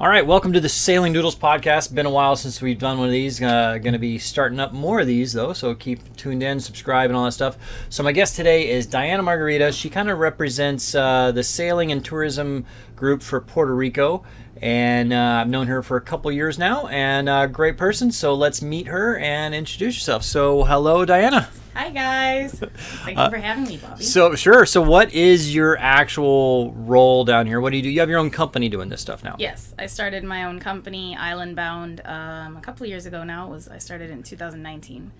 All right, welcome to the Sailing Noodles podcast. Been a while since we've done one of these. Uh, going to be starting up more of these though, so keep tuned in, subscribe, and all that stuff. So my guest today is Diana Margarita. She kind of represents uh, the sailing and tourism group for Puerto Rico, and uh, I've known her for a couple years now, and a great person. So let's meet her and introduce yourself. So hello, Diana. Hi guys. Thank you for having me, Bobby. So sure. So what is your actual role down here? What do you do? You have your own company doing this stuff now. yes, I started my own company, Island Bound, um, a couple of years ago now. It was I started in 2019,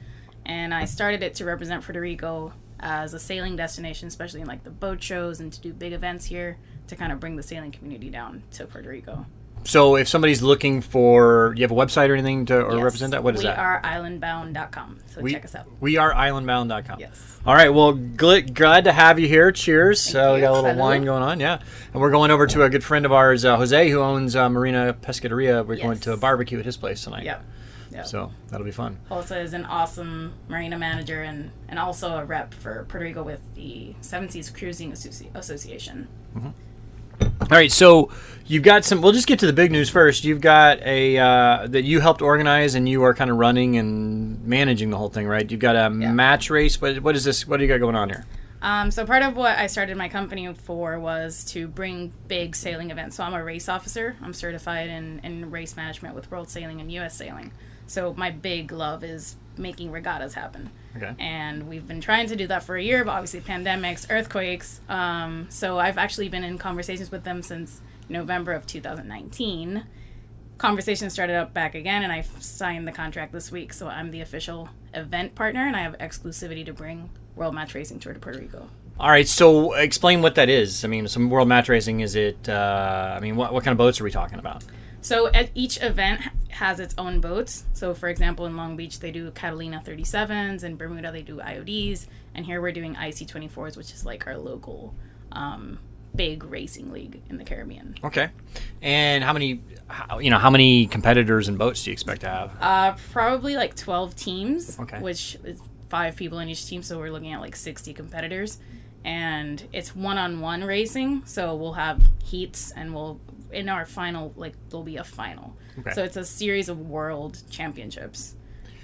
and I started it to represent Puerto Rico as a sailing destination, especially in like the boat shows and to do big events here to kind of bring the sailing community down to Puerto Rico. So if somebody's looking for, you have a website or anything to or Yes, represent that? What is we that? are islandbound.com. So we, check us out. We are islandbound.com. Yes. All right. Well, gl- glad to have you here. Cheers. So we you. got a little Salud. wine going on. Yeah. And we're going over to a good friend of ours, uh, Jose, who owns uh, Marina Pescaderia. We're going to a barbecue at his place tonight. Yep. Yep. So that'll be fun. Tulsa is an awesome marina manager and, and also a rep for Puerto Rico with the Seven Seas Cruising Associ- Association. All right, so you've got some. We'll just get to the big news first. You've got a uh, that you helped organize, and you are kind of running and managing the whole thing, right? You've got a match race. What, what is this? What do you got going on here? Um, so part of what I started my company for was to bring big sailing events. So I'm a race officer. I'm certified in, in race management with World Sailing and U.S. Sailing. So my big love is making regattas happen. Okay. And we've been trying to do that for a year, but obviously pandemics, earthquakes. Um, so I've actually been in conversations with them since November of 2019. Conversations started up back again, and I signed the contract this week. So I'm the official event partner, and I have exclusivity to bring World Match Racing Tour to Puerto Rico. All right, so explain what that is. I mean, some world match racing. Is it? Uh, I mean, what, what kind of boats are we talking about? So at each event has its own boats. So for example, in Long Beach they do Catalina 37s, in Bermuda they do IODs, and here we're doing IC24s, which is like our local um, big racing league in the Caribbean. Okay, and how many? How, you know, how many competitors and boats do you expect to have? Uh, probably like 12 teams, Okay. which is five people in each team, so we're looking at like 60 competitors. And it's one-on-one racing, so we'll have heats, and we'll in our final like there'll be a final. Okay. So it's a series of world championships,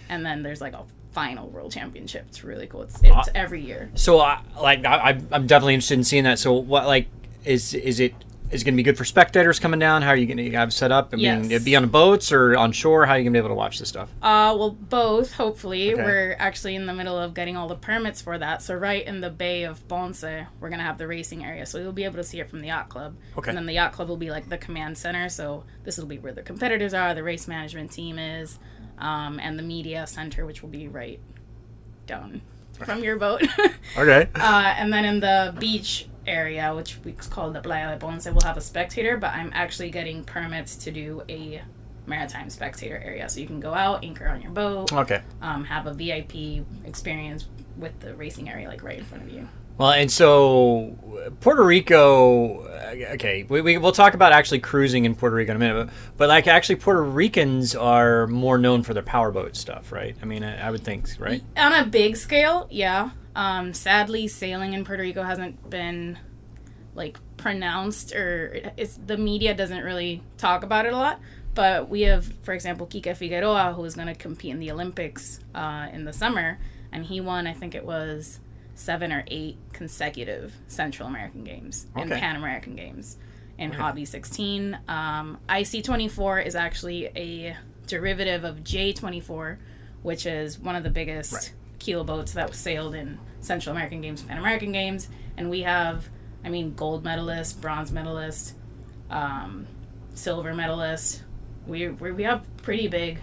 and then there's like a final world championship. It's really cool. It's, it's uh, every year. So, I like, I, I- I'm definitely interested in seeing that. So, what, like, is is it is it going to be good for spectators coming down? How are you going to have set up? I mean, it'd be on boats or on shore. How are you going to be able to watch this stuff? Uh, well, both. Hopefully, Okay. we're actually in the middle of getting all the permits for that. So right in the Bay of Ponce, we're gonna have the racing area, so you'll be able to see it from the yacht club. Okay. And then the yacht club will be like the command center. So this will be where the competitors are, the race management team is, um, and the media center, which will be right down from your boat. Okay. Uh, and then in the beach area, which we call the Playa de Ponce, we'll have a spectator, but I'm actually getting permits to do a maritime spectator area. So you can go out, anchor on your boat, Okay. um, have a VIP experience with the racing area like right in front of you. Well, and so Puerto Rico. Okay, we, we we'll talk about actually cruising in Puerto Rico in a minute, but, but like actually Puerto Ricans are more known for their powerboat stuff, right? I mean, I, I would think, right? On a big scale, yeah. Um, sadly, sailing in Puerto Rico hasn't been like pronounced, or it's the media doesn't really talk about it a lot. But we have, for example, Quique Figueroa, who is going to compete in the Olympics uh, in the summer, and he won, I think it was seven or eight consecutive Central American Games and Pan American Games in Hobie 16. Um, IC24 is actually a derivative of J24, which is one of the biggest Right. Keel boats that sailed in Central American Games, Pan American Games, and we have, I mean, gold medalist, bronze medalist, um, silver medalist. We we we have pretty big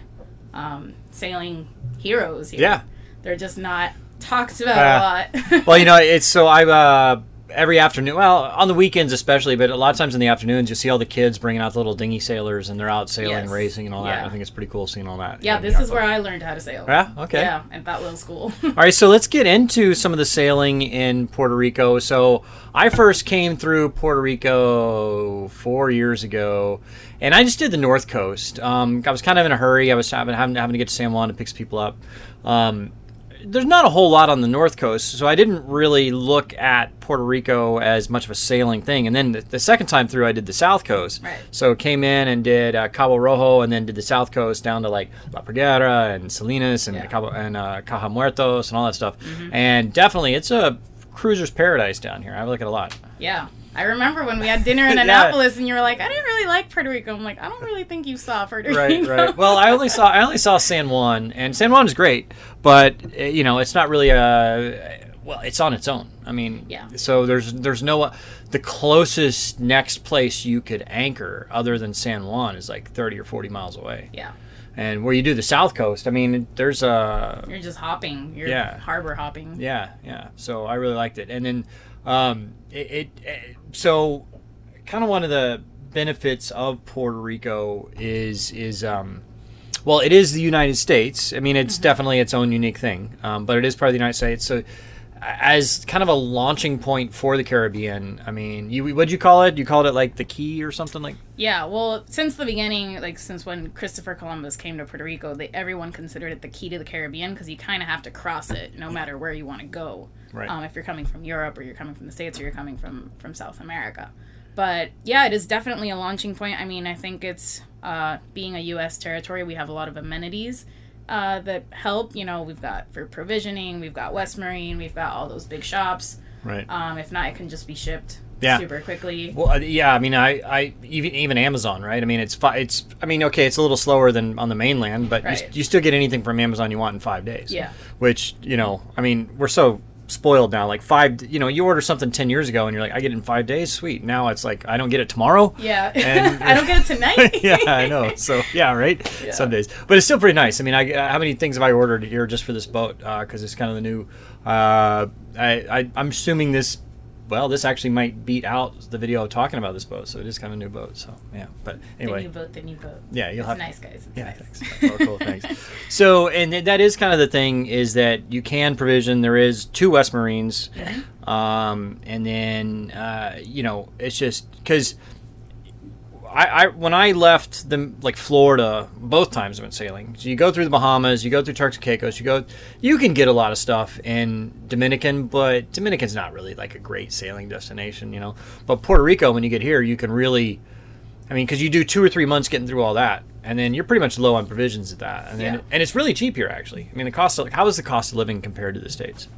um, sailing heroes here. Yeah. they're just not talked about Uh, a lot. well, you know, it's so I uh, every afternoon. Well, on the weekends especially, but a lot of times in the afternoons, you see all the kids bringing out the little dinghy sailors and they're out sailing, Yes. racing, and all that. I think it's pretty cool seeing all that. yeah, this is where I learned how to sail. Yeah. Okay. Yeah, at that little school. All right, so let's get into some of the sailing in Puerto Rico. So I first came through Puerto Rico four years ago, and I just did the North Coast. Um, I was kind of in a hurry. I was having, having having to get to San Juan to pick people up. Um, there's not a whole lot on the north coast, so I didn't really look at Puerto Rico as much of a sailing thing. And then the, the second time through, I did the south coast. Right. So came in and did uh, Cabo Rojo, and then did the south coast down to like La Parguera and Salinas and Yeah. Cabo and uh, Caja Muertos and all that stuff. And definitely, it's a cruiser's paradise down here. I like it a lot. Yeah. I remember when we had dinner in Yeah. Annapolis and you were like, I didn't really like Puerto Rico. I'm like, I don't really think you saw Puerto right, Rico. right. right. Well, I only saw I only saw San Juan, and San Juan is great, but uh, you know, it's not really a well, it's on its own. I mean, Yeah. So there's there's no the closest next place you could anchor other than San Juan is like 30 or 40 miles away, yeah. and where you do the South Coast, I mean, there's a You're just hopping. You're Yeah. harbor hopping. yeah, yeah. So I really liked it, and then um, it, it, it so kind of one of the benefits of Puerto Rico is is um, well, it is the United States. I mean, it's definitely its own unique thing, um, but it is part of the United States. So as kind of a launching point for the Caribbean, I mean, you what'd you call it? You called it like the key or something like? Yeah, well, since the beginning, like since when Christopher Columbus came to Puerto Rico, they, everyone considered it the key to the Caribbean because you kind of have to cross it no matter where you want to go. Right. Um, if you're coming from Europe or you're coming from the States or you're coming from from South America. But yeah, it is definitely a launching point. I mean, I think it's uh, being a U.S. territory, we have a lot of amenities uh, that help. You know, we've got for provisioning, we've got West Marine, we've got all those big shops. Right. Um, if not, it can just be shipped Yeah. super quickly. Well, uh, yeah, I mean, I, I even even Amazon, right? I mean, it's fi- it's I mean, okay, it's a little slower than on the mainland, but you, Right. s- you still get anything from Amazon you want in five days. Yeah. Which you know, I mean, we're so spoiled now. Like five, you know, you order something ten years ago and you're like, I get it in five days, sweet. Now it's like I don't get it tomorrow. Yeah. And- I don't get it tonight. yeah, I know. So yeah, right. Yeah. Some days, but it's still pretty nice. I mean, I uh, how many things have I ordered here just for this boat? Because it's kind of the new. Uh, I, I I'm assuming this. Well, this actually might beat out the video talking about this boat, so it is kind of a new boat. So yeah, but The anyway, new boat, the new boat. yeah, you'll It's have nice, guys. It's yeah, nice. thanks. Oh, cool, thanks. So, and that is kind of the thing is that you can provision. There is two West Marines, um, and then uh, you know it's just because I, I when I left the like Florida, both times I went sailing. So you go through the Bahamas, you go through Turks and Caicos, you go, you can get a lot of stuff in Dominican, but Dominican's not really like a great sailing destination, you know. But Puerto Rico, when you get here, you can really I mean, because you do two or three months getting through all that, and then you're pretty much low on provisions at that, and then Yeah. and it's really cheap here actually. I mean, the cost of how is the cost of living compared to the states?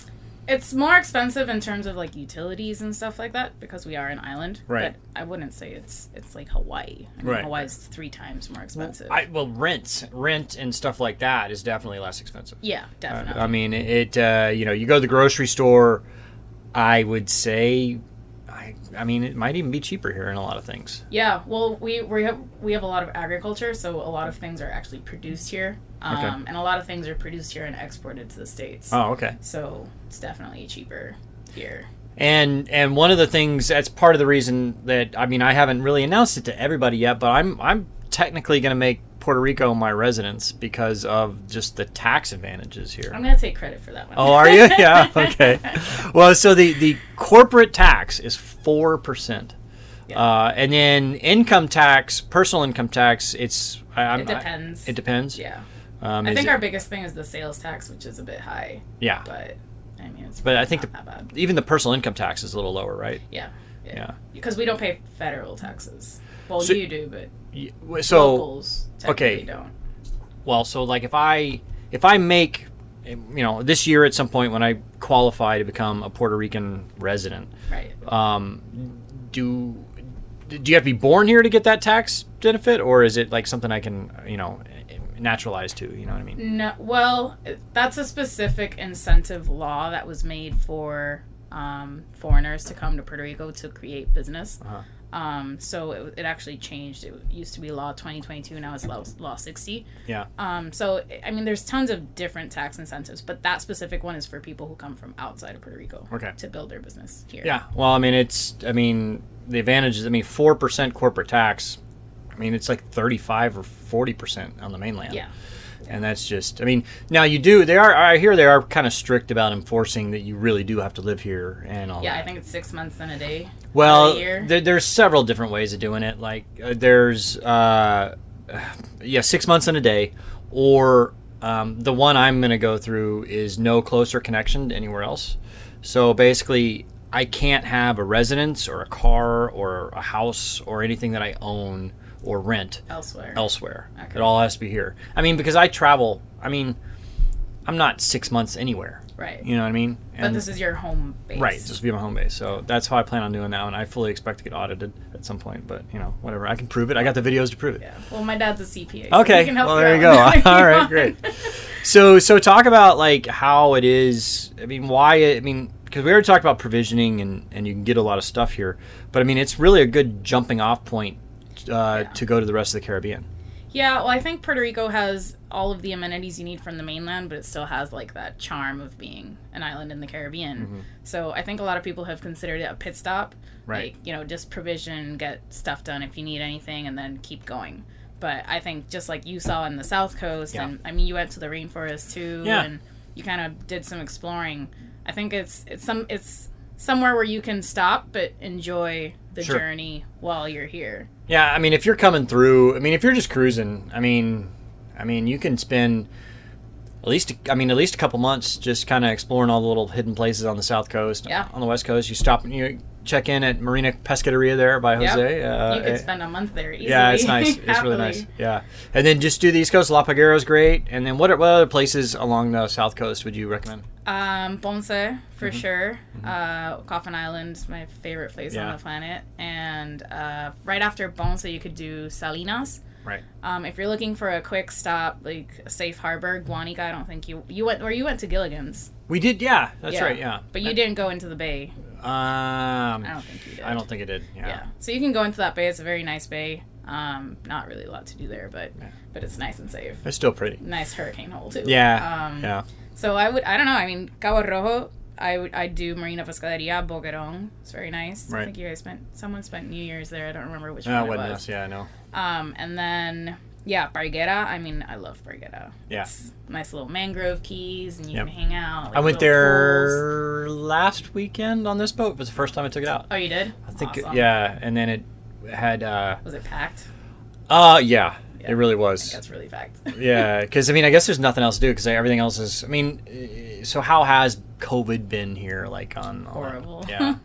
It's more expensive in terms of like utilities and stuff like that because we are an island. Right. But I wouldn't say it's it's like Hawaii. I mean, Right. Hawaii's three times more expensive. I, well, rent rent and stuff like that is definitely less expensive. yeah, definitely. I mean, it. Uh, you know, you go to the grocery store. I would say, I. Mean, it might even be cheaper here in a lot of things. yeah. Well, we we have we have a lot of agriculture, so a lot of things are actually produced here, um, Okay. and a lot of things are produced here and exported to the states. Oh, okay. So it's definitely cheaper here. And and one of the things that's part of the reason that I mean I haven't really announced it to everybody yet, but I'm I'm technically going to make Puerto Rico my residence because of just the tax advantages here. I'm gonna take credit for that one. Oh, are you? Yeah. Okay. Well, so the the corporate tax is four percent, Yeah. uh, and then income tax, personal income tax, it's I, I'm, It depends. I, it depends. yeah. Um, I think it- our biggest thing is the sales tax, which is a bit high, yeah, but I mean, it's but I think not the, even the personal income tax is a little lower, right? Yeah, Yeah. Because we don't pay federal taxes. Well, So- you do, but So locals okay. don't. well, so like if I if I make you know this year at some point when I qualify to become a Puerto Rican resident, Right. um, do do you have to be born here to get that tax benefit, or is it like something I can you know naturalize to? You know what I mean? No. Well, that's a specific incentive law that was made for um, foreigners to come to Puerto Rico to create business. Uh-huh. Um, so it, it actually changed. It used to be law 2022. Now it's law, law 60. Yeah. Um, so I mean, there's tons of different tax incentives, but that specific one is for people who come from outside of Puerto Rico Okay. to build their business here. Yeah. Well, I mean, it's I mean the advantage is I mean four percent corporate tax. I mean, it's like thirty-five or forty percent on the mainland. Yeah. And that's just, I mean, now you do, they are, I hear they are kind of strict about enforcing that you really do have to live here and all Yeah, that. I think it's six months and a day. Well, a there, there's several different ways of doing it. Like, uh, there's, uh, yeah, six months and a day, or Um, the one I'm going to go through is no closer connection to anywhere else. So basically, I can't have a residence or a car or a house or anything that I own or rent Elsewhere. elsewhere. Okay. It all has to be here. I mean, because I travel. I mean, I'm not six months anywhere. Right. You know what I mean? but this is your home base. Right, just be my home base. So that's how I plan on doing that, and I fully expect to get audited at some point. But you know, whatever, I can prove it. I got the videos to prove it. Yeah. Well, my dad's a CPA. so Okay, he can help well there you go. All right, great. So so talk about like how it is. I mean, why? It, I mean, because we already talked about provisioning, and and you can get a lot of stuff here. But I mean, it's really a good jumping off point uh, Yeah. to go to the rest of the Caribbean. Yeah, well, I think Puerto Rico has all of the amenities you need from the mainland, but it still has like that charm of being an island in the Caribbean. Mm-hmm. So I think a lot of people have considered it a pit stop. Right. Like, you know, just provision, get stuff done if you need anything, and then keep going. But I think just like you saw in the South Coast, Yeah. and I mean, you went to the rainforest too, Yeah. and you kind of did some exploring. I think it's it's some it's somewhere where you can stop but enjoy the Sure. journey while you're here. Yeah, I mean, if you're coming through, I mean, if you're just cruising, I mean, I mean, you can spend at least, I mean, at least a couple months just kind of exploring all the little hidden places on the south coast. Yeah. On the west coast, you stop and you check in at Marina Pescaderia there by Yep. Jose. Uh, you could eh, spend a month there easily. yeah, it's nice. It's really nice. Yeah, and then just do the East Coast. La Parguera is great. And then what? What other places along the South Coast would you recommend? Um, Ponce for Mm-hmm. sure. Uh, Coffin Island, is my favorite place Yeah. on the planet. And uh, right after Ponce, you could do Salinas. Right. Um, if you're looking for a quick stop, like a safe harbor, Guanica. I don't think you you went or you went to Gilligan's. We did. Yeah, that's right. Yeah. But you didn't go into the bay. Um, I don't think you did. I don't think it did. Yeah. Yeah. So you can go into that bay. It's a very nice bay. Um, not really a lot to do there, but Yeah. but it's nice and safe. It's still pretty. Nice hurricane hole too. Yeah. Um, yeah. So I would, I don't know. I mean, Cabo Rojo, I would, I do Marina Pescaderia, Boquerón. It's very nice. Right. I think you guys spent, someone spent New Year's there. I don't remember which Uh, one it was. us. Yeah, I know. Um, and then yeah, Parguera. I mean, I love Parguera. Yeah. It's nice little mangrove keys, and you Yep. can hang out. like I went there pools. last weekend on this boat. It was the first time I took it out. Oh, you did? I think Awesome. yeah, and then it had uh Was it packed? uh yeah, Yeah. it really was. that's really packed. yeah, because I mean, I guess there's nothing else to do because everything else is. I mean, so how has COVID been here? Like on, on Horrible. yeah,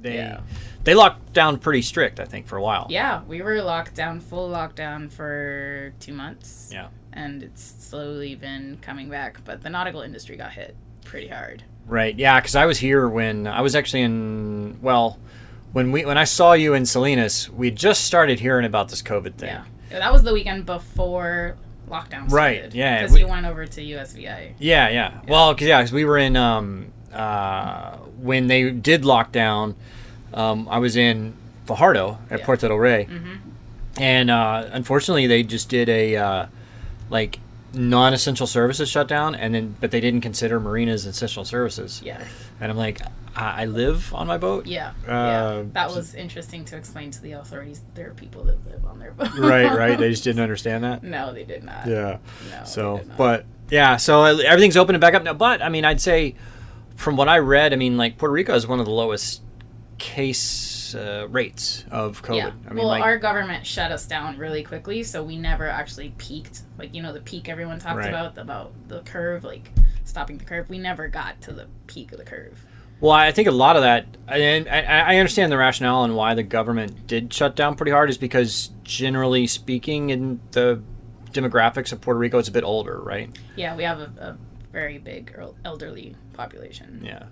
they Yeah. They locked down pretty strict. I think for a while. yeah, we were locked down, full lockdown for two months. Yeah. And it's slowly been coming back, but the nautical industry got hit pretty hard. Right. Yeah, because I was here when I was actually in. Well, when we when I saw you in Salinas, we just started hearing about this COVID thing. Yeah. That was the weekend before lockdown started. Right, yeah, Because we- you went over to USVI. Yeah, yeah. Well, cause, yeah, 'cause we were in um, uh, when they did lock down. Um, I was in Fajardo at Yeah. Puerto del Rey, hmm and uh, unfortunately, they just did a uh, like non-essential services shutdown, and then but they didn't consider marinas essential services. Yeah. And I'm like, I, I live on my boat. Yeah. Uh, yeah. That was interesting to explain to the authorities. There are people that live on their boat. right, right. They just didn't understand that. no, they did not. Yeah. No, So, but yeah, so uh, everything's opening back up now. But I mean, I'd say from what I read, I mean, like Puerto Rico is one of the lowest case uh, rates of COVID. Yeah. I mean, well, like, our government shut us down really quickly, so we never actually peaked. Like you know, the peak everyone talked Right. about about the curve, like stopping the curve. We never got to the peak of the curve. well, I think a lot of that, and I, I understand the rationale and why the government did shut down pretty hard is because generally speaking, in the demographics of Puerto Rico, it's a bit older, right? Yeah, we have a, a very big elderly population. Yeah.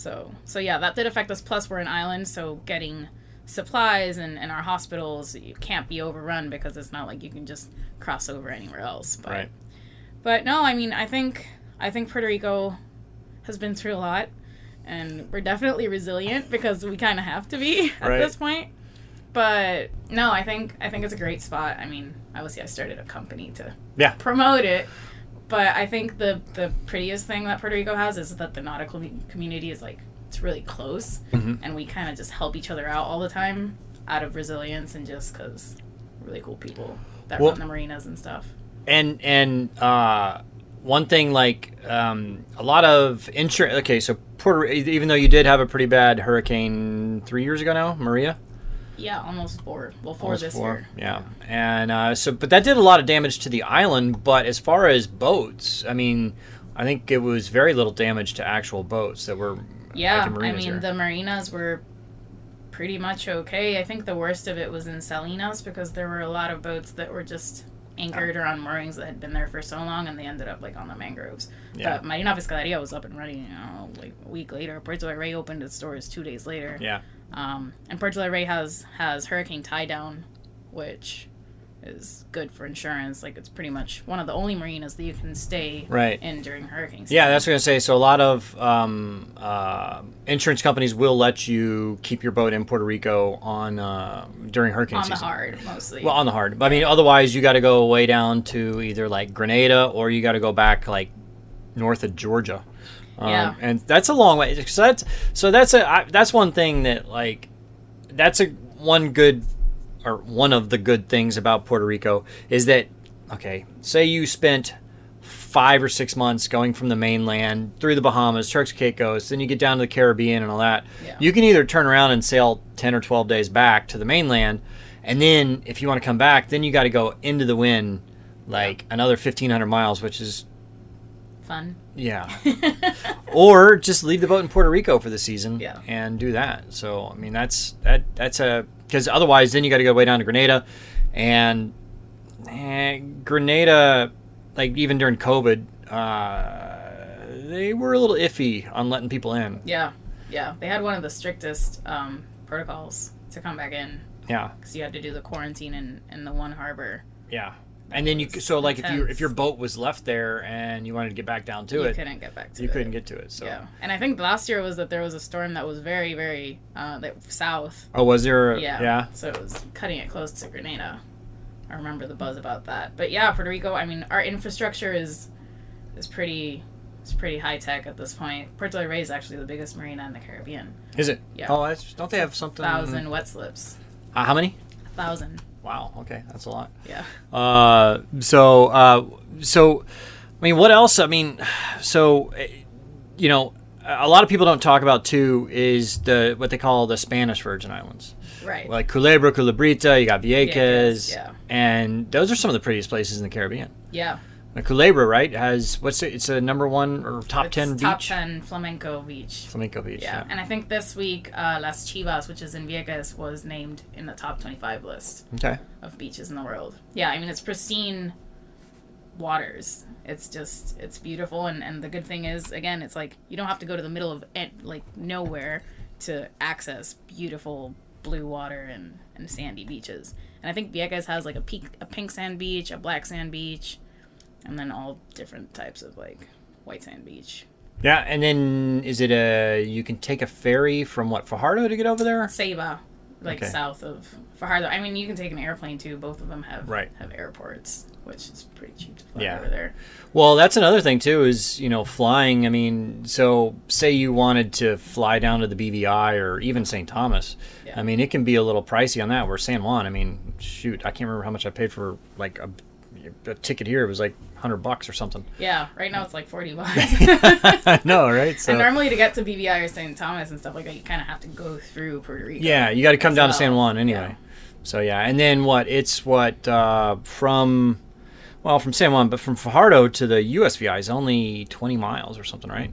So so yeah, that did affect us. Plus, we're an island, so getting supplies and, and our hospitals you can't be overrun because it's not like you can just cross over anywhere else. But Right. but no, I mean I think I think Puerto Rico has been through a lot and we're definitely resilient because we kind of have to be at Right. this point. But no, I think I think it's a great spot. I mean, obviously I started a company to Yeah. promote it. But I think the the prettiest thing that Puerto Rico has is that the nautical community is like it's really close, Mhm. and we kind of just help each other out all the time out of resilience and just because really cool people that Well- run the marinas and stuff. and and uh, one thing like um, a lot of insurance. Okay, so Puerto, even though you did have a pretty bad hurricane three years ago now, Maria. Yeah, almost four. Well, four Almost this four, year. Yeah, and uh, so, but that did a lot of damage to the island. But as far as boats, I mean, I think it was very little damage to actual boats that were. Yeah, like I mean here. the marinas were pretty much okay. I think the worst of it was in Salinas because there were a lot of boats that were just anchored or on moorings that had been there for so long and they ended up like on the mangroves. Yeah. But Marina Pescaderia was up and running, you know, like a week later. Puerto del Rey opened its doors two days later. yeah, Um, and Puerto del Rey has has hurricane tie down, which is good for insurance. Like it's pretty much one of the only marinas that you can stay Right. in during hurricane season. yeah. That's what I was gonna say. So a lot of um, uh, insurance companies will let you keep your boat in Puerto Rico on uh, during hurricane on the hard mostly. Well, on the hard. But I mean, otherwise, you got to go way down to either like Grenada or you got to go back like north of Georgia. Um, Yeah. and that's a long way. So that's so that's a I, that's one thing that like that's a one good or one of the good things about Puerto Rico is that okay, say you spent five or six months going from the mainland through the Bahamas, Turks and Caicos, then you get down to the Caribbean and all that. Yeah. You can either turn around and sail ten or twelve days back to the mainland, and then if you want to come back, then you got to go into the wind like another fifteen hundred miles, which is Fun. yeah. or just leave the boat in Puerto Rico for the season Yeah. and do that. So I mean that's that that's a because otherwise then you got to go way down to Grenada, and eh, Grenada like even during COVID, uh, they were a little iffy on letting people in. Yeah, yeah. They had one of the strictest um, protocols to come back in Yeah, because you had to do the quarantine in, in the one harbor. yeah. And then you so like if you if your boat was left there and you wanted to get back down to you it, you couldn't get back to it. you it. couldn't get to it. So Yeah, and I think last year was that there was a storm that was very, very uh, that south. oh, was there? a- Yeah. yeah. So it was cutting it close to Grenada. I remember the buzz about that. But yeah, Puerto Rico. I mean, our infrastructure is is pretty is pretty high tech at this point. Puerto del Rey is actually the biggest marina in the Caribbean. Is it? Yeah. Oh, that's, don't they have something? Thousand wet slips. Uh, how many? A thousand. Wow. Okay, that's a lot. Yeah. Uh, so, uh, so, I mean, what else? I mean, so, eh, you know, a lot of people don't talk about too is the what they call the Spanish Virgin Islands, Right. like Culebra, Culebrita. You got Vieques, Vieques, yeah. and those are some of the prettiest places in the Caribbean. yeah. Like Culebra, right, has what's it? It's a number one or top It's ten top beach, ten flamenco beach. flamenco beach. Yeah. Yeah. And I think this week, uh, Las Chivas, which is in Vieques, was named in the top twenty-five list Okay. of beaches in the world. Yeah, I mean it's pristine waters. It's just it's beautiful, and and the good thing is again, it's like you don't have to go to the middle of it, like nowhere to access beautiful blue water and and sandy beaches. And I think Vieques has like a peak a pink sand beach, a black sand beach, and then all different types of like white sand beach. Yeah, and then is it a you can take a ferry from what Fajardo to get over there? Ceiba, like Okay. south of Fajardo. I mean, you can take an airplane too. Both of them have Right. have airports, which is pretty cheap to fly Yeah. over there. Well, that's another thing too. Is you know flying. I mean, so say you wanted to fly down to the BVI or even St. Thomas. Yeah. I mean, it can be a little pricey on that. Where San Juan, I mean, shoot, I can't remember how much I paid for like a, a ticket here. Was like hundred bucks or something. Yeah, right now it's like forty bucks. I know, right? So and normally to get to BVI or St. Thomas and stuff like that, you kind of have to go through Puerto Rico. yeah, you got to come down to. San Juan anyway. So yeah, and then what? It's what uh, from. Well, from San Juan, but from Fajardo to the USVI is only 20 miles or something, right?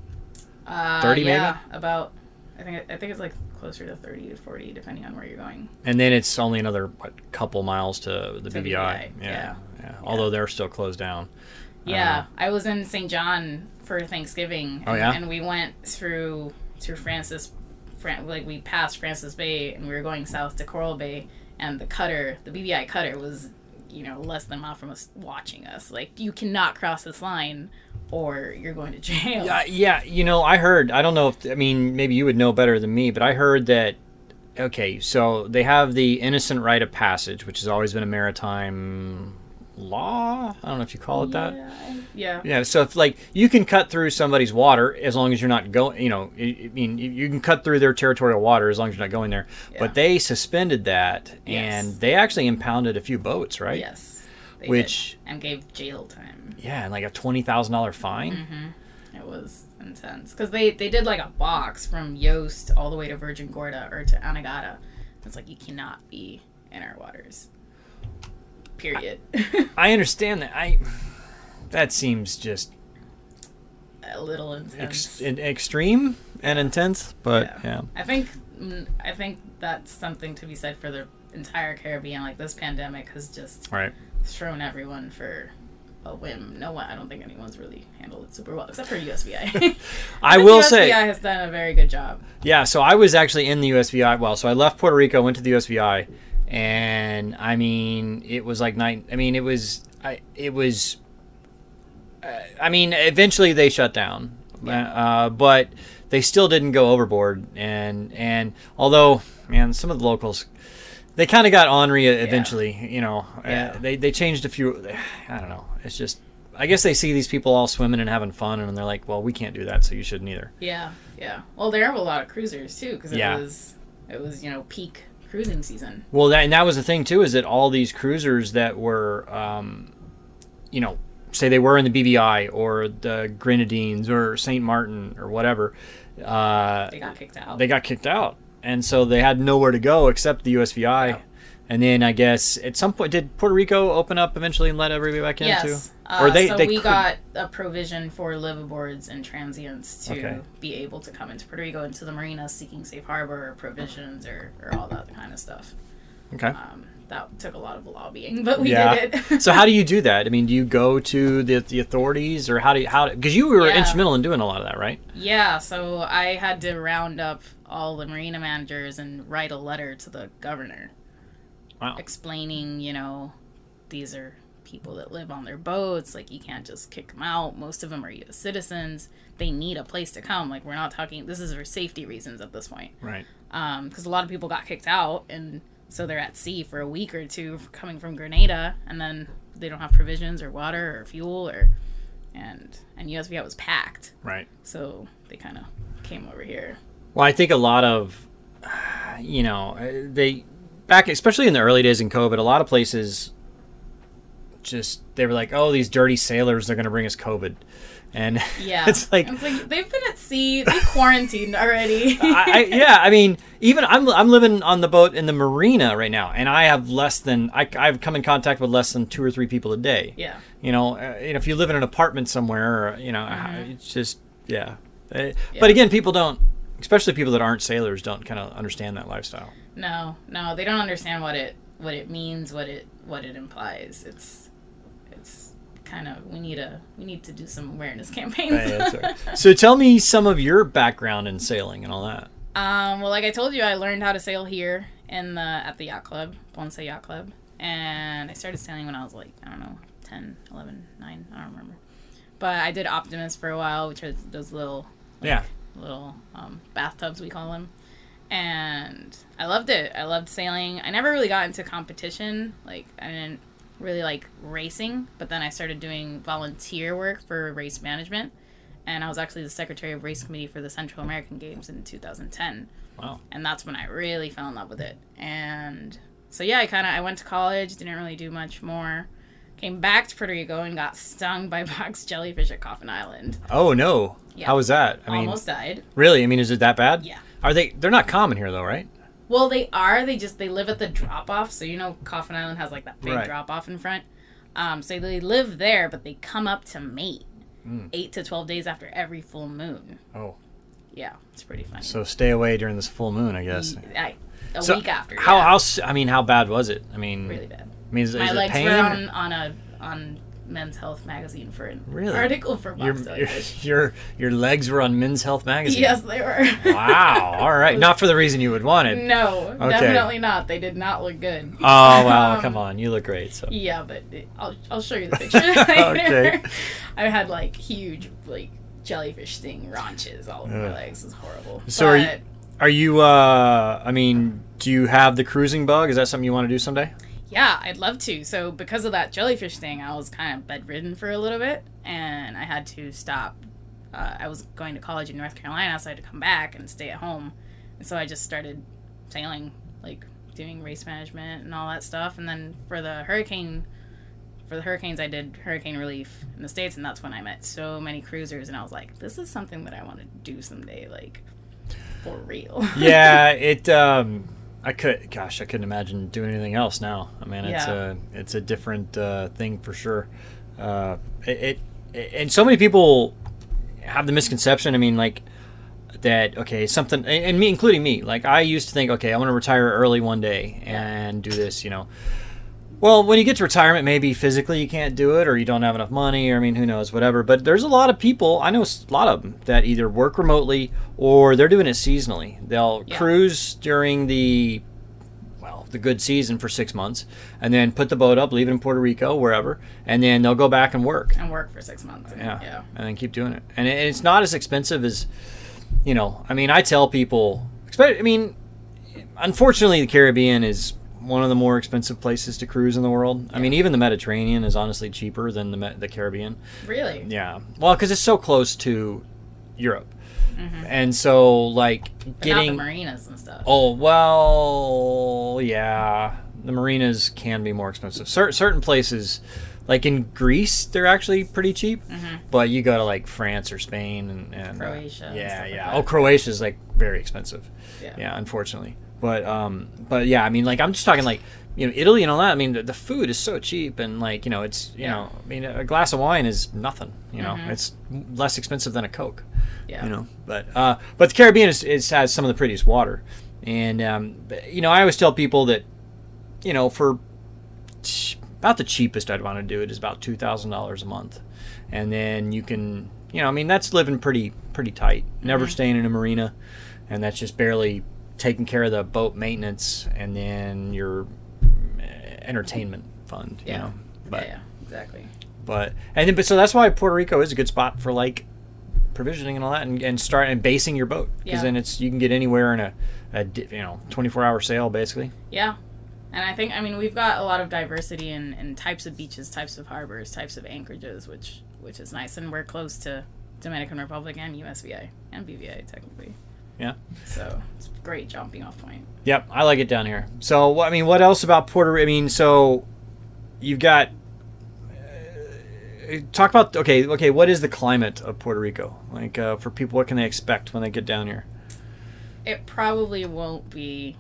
Uh, 30 maybe? yeah, about. I think I think it's like closer to thirty to forty, depending on where you're going. And then it's only another what, couple miles to the To BVI. BVI, Yeah, yeah. Yeah. Although they're still closed down. Yeah, uh, I was in St. John for Thanksgiving. Oh, and, yeah? and we went through through Francis, Fran, like we passed Francis Bay, and we were going south to Coral Bay, and the cutter, the BVI cutter, was you know less than a mile from us, watching us. Like you cannot cross this line, or you're going to jail. Yeah, yeah. You know, I heard. I don't know if I mean maybe you would know better than me, but I heard that. Okay, so they have the innocent right of passage, which has always been a maritime law. I don't know if you call it that. Yeah, yeah. Yeah, so if like you can cut through somebody's water as long as you're not going, you know, I I mean, you- you can cut through their territorial water as long as you're not going there. Yeah. But they suspended that, and they actually impounded a few boats, right? Yes. they Which- did, and gave jail time. Yeah, and like a twenty thousand dollar fine. Mm-hmm. It was intense because they they did like a box from Jost all the way to Virgin Gorda or to Anegada. It's like you cannot be in our waters. Period. I understand that. I that seems just a little intense. ex- extreme and intense, but yeah. I think mm, I think that's something to be said for the entire Caribbean. Like this pandemic has just Right. thrown everyone for a whim. No one, I don't think anyone's really handled it super well, except for USVI. I will USVI say, USVI has done a very good job. yeah. So I was actually in the USVI. Well, so I left Puerto Rico, went to the USVI, and I mean, it was like night. I mean, it was. I. It was. Uh, I mean, eventually they shut down, yeah. uh, but they still didn't go overboard. And and although, man, some of the locals. They kind of got ornery eventually, Yeah. you know. Yeah. Uh, they they changed a few. I don't know. It's just, I guess they see these people all swimming and having fun, and they're like, "Well, we can't do that, so you shouldn't either." Yeah, yeah. Well, there were a lot of cruisers too, because it Yeah. was it was you know peak cruising season. Well, that, and that was the thing too, is that all these cruisers that were, um, you know, say they were in the BVI or the Grenadines or Saint Martin or whatever, uh, They got kicked out. they got kicked out, and so they had nowhere to go except the USVI. And then I guess at some point, did Puerto Rico open up eventually and let everybody back in too? Yes. Or Uh, they- so they we could- got a provision for liveaboards and transients to Okay. be able to come into Puerto Rico into the marina seeking safe harbor or provisions or, or all that kind of stuff. Okay. Um, that took a lot of lobbying, but we yeah. did it. so how do you do that? I mean, do you go to the the authorities, or how do you how? Because you were Yeah. instrumental in doing a lot of that, right? yeah, so I had to round up all the marina managers and write a letter to the governor Wow. explaining, you know, these are people that live on their boats. Like, you can't just kick them out. Most of them are U.S. citizens. They need a place to come. Like, we're not talking, this is for safety reasons at this point. Right. Because a lot of people got kicked out, and so they're at sea for a week or two coming from Grenada, and then they don't have provisions or water or fuel or. And, and USVI was packed, Right. so they kind of came over here. Well, I think a lot of, you know, uh, they back, especially in the early days in COVID, a lot of places just they were like, "Oh, these dirty sailors, they're going to bring us COVID," and Yeah. it's like, It's like they've been at sea, they quarantined already. I, I, yeah, I mean, even I'm I'm living on the boat in the marina right now, and I have less than I I've come in contact with less than two or three people a day. yeah. You know, uh, you know, if you live in an apartment somewhere, or, you know, Mm-hmm. it's just yeah. Uh, But again, people don't, especially people that aren't sailors, don't kind of understand that lifestyle. No, no, they don't understand what it what it means, what it what it implies. It's it's kind of we need a we need to do some awareness campaigns. Right, right. so tell me some of your background in sailing and all that. um, well, like I told you, I learned how to sail here in the at the yacht club, Ponce Yacht Club, and I started sailing when I was like I don't know 10, 11, 9, I don't remember. But I did Optimist for a while, which are those little Yeah. little um, bathtubs we call them and i loved it i loved sailing i never really got into competition like i didn't really like racing but then i started doing volunteer work for race management and i was actually the secretary of race committee for the central american games in 2010 Wow. and that's when i really fell in love with it and so yeah i kind of i went to college didn't really do much more came back to puerto rico and got stung by box jellyfish at coffin island Oh no. Yeah. How was that? I mean, almost died really? I mean, is it that bad? Yeah. Are they? They're not common here though, right? Well, they are. They just they live at the drop off. So you know, Coffin Island has like that big Right. drop off in front. Um, so they live there, but they come up to mate Mm. eight to twelve days after every full moon. Oh. Yeah, it's pretty funny. So stay away during this full moon, I guess. I, a So week after. How yeah, how? I mean, how bad was it? I mean, really bad. I mean, is, is My it legs pain? were on on a on Men's Health magazine for an Really? article for your, box your, your your legs were on Men's Health magazine. Yes, they were. Wow. All right. Not for the reason you would want it. no, Okay. definitely not. They did not look good. Oh wow! Um, come on, you look great. So Yeah, but it, I'll I'll show you the picture later. Okay. I had like huge like jellyfish sting raunches all over my Ugh. legs. It's horrible. So are you- are you? uh I mean, do you have the cruising bug? Is that something you want to do someday? Yeah, I'd love to. So because of that jellyfish thing, I was kind of bedridden for a little bit, and I had to stop. Uh, I was going to college in North Carolina, so I had to come back and stay at home. And so I just started sailing, like doing race management and all that stuff. And then for the hurricane, for the hurricanes, I did hurricane relief in the states, and that's when I met so many cruisers. And I was like, this is something that I want to do someday, like for real. yeah, it. Um, I could, gosh, I couldn't imagine doing anything else now. I mean, it's Yeah. a it's a different uh, thing for sure. Uh, it, it and so many people have the misconception. I mean, like that. Okay, something, and and me, including me. Like I used to think, okay, I want to retire early one day and do this. You know, well, when you get to retirement, maybe physically you can't do it, or you don't have enough money, or I mean, who knows, whatever. But there's a lot of people, I know a lot of them, that either work remotely or they're doing it seasonally. They'll Yeah. cruise during the, well, the good season for six months, and then put the boat up, leave it in Puerto Rico, wherever, and then they'll go back and work. and work for six months. Yeah. Yeah. And then keep doing it. And it's not as expensive as, you know, I mean, I tell people, I mean, unfortunately, the Caribbean is one of the more expensive places to cruise in the world. I mean, even the Mediterranean is honestly cheaper than the, the Caribbean. Really? Yeah. Well, because it's so close to Europe. And so, like, Mm-hmm. But getting. marinas and stuff. Oh well, yeah. The marinas can be more expensive. Cer- certain places, like in Greece, they're actually pretty cheap. But you go to like France or Spain and, and uh, Mm-hmm. Croatia and yeah, like yeah. that. oh, Croatia is like very expensive. Yeah. Yeah, unfortunately. But um, but yeah, I mean, like I'm just talking like you know Italy and all that. I mean, the, the food is so cheap and like you know it's you Yeah. know I mean a glass of wine is nothing. You know, Mhm. it's less expensive than a Coke Yeah. you know. But uh, but the Caribbean is, is has some of the prettiest water, and um, you know I always tell people that you know for about the cheapest I'd want to do it is about two thousand dollars a month, and then you can you know I mean that's living pretty pretty tight, never Mm-hmm. staying in a marina, and that's just barely taking care of the boat maintenance and then your entertainment fund, you Yeah. know. But yeah, yeah, exactly. but and then, but so that's why Puerto Rico is a good spot for like provisioning and all that, and, and start and basing your boat because Yeah. then it's you can get anywhere in a, a you know twenty four hour sail basically. Yeah. And I think, I mean, we've got a lot of diversity in, in types of beaches, types of harbors, types of anchorages, which which is nice. And we're close to Dominican Republic and USVI and BVI technically. Yeah. So it's great jumping off point. Yep, I like it down here. So I mean, what else about Puerto? I mean, so you've got. Uh, talk about okay, okay. What is the climate of Puerto Rico like uh, for people? What can they expect when they get down here? It probably won't be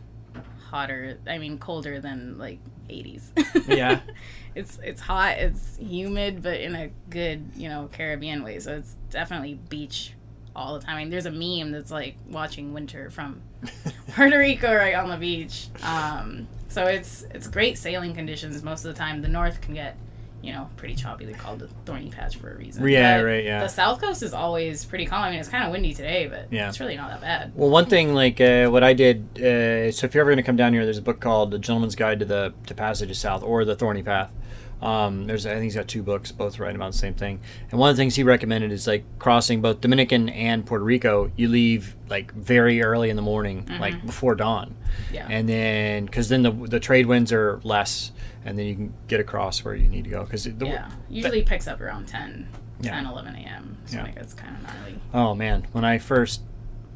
hotter, I mean, colder than like 80s. Yeah. it's it's hot, it's humid, but in a good, you know, Caribbean way. So it's definitely beach all the time. I mean, there's a meme that's like watching winter from Puerto Rico right on the beach. Um, so it's it's great sailing conditions most of the time. The north can get, you know, pretty choppy. They call it the thorny path for a reason. Yeah, But right, yeah. The south coast is always pretty calm. I mean, it's kind of windy today, but Yeah. it's really not that bad. Well, one thing like uh, what I did. Uh, so if you're ever going to come down here, there's a book called "The Gentleman's Guide to the to Passages South" or "The Thorny Path." Um, there's I think he's got two books, both writing about the same thing. And one of the things he recommended is like crossing both Dominican and Puerto Rico. You leave like very early in the morning, like before dawn, Yeah. and then because then the the trade winds are less, and then you can get across where you need to go. Because yeah. Usually picks up around 10, Yeah. 10, 11 a.m. So Yeah. like it's kind of gnarly. Oh man, when I first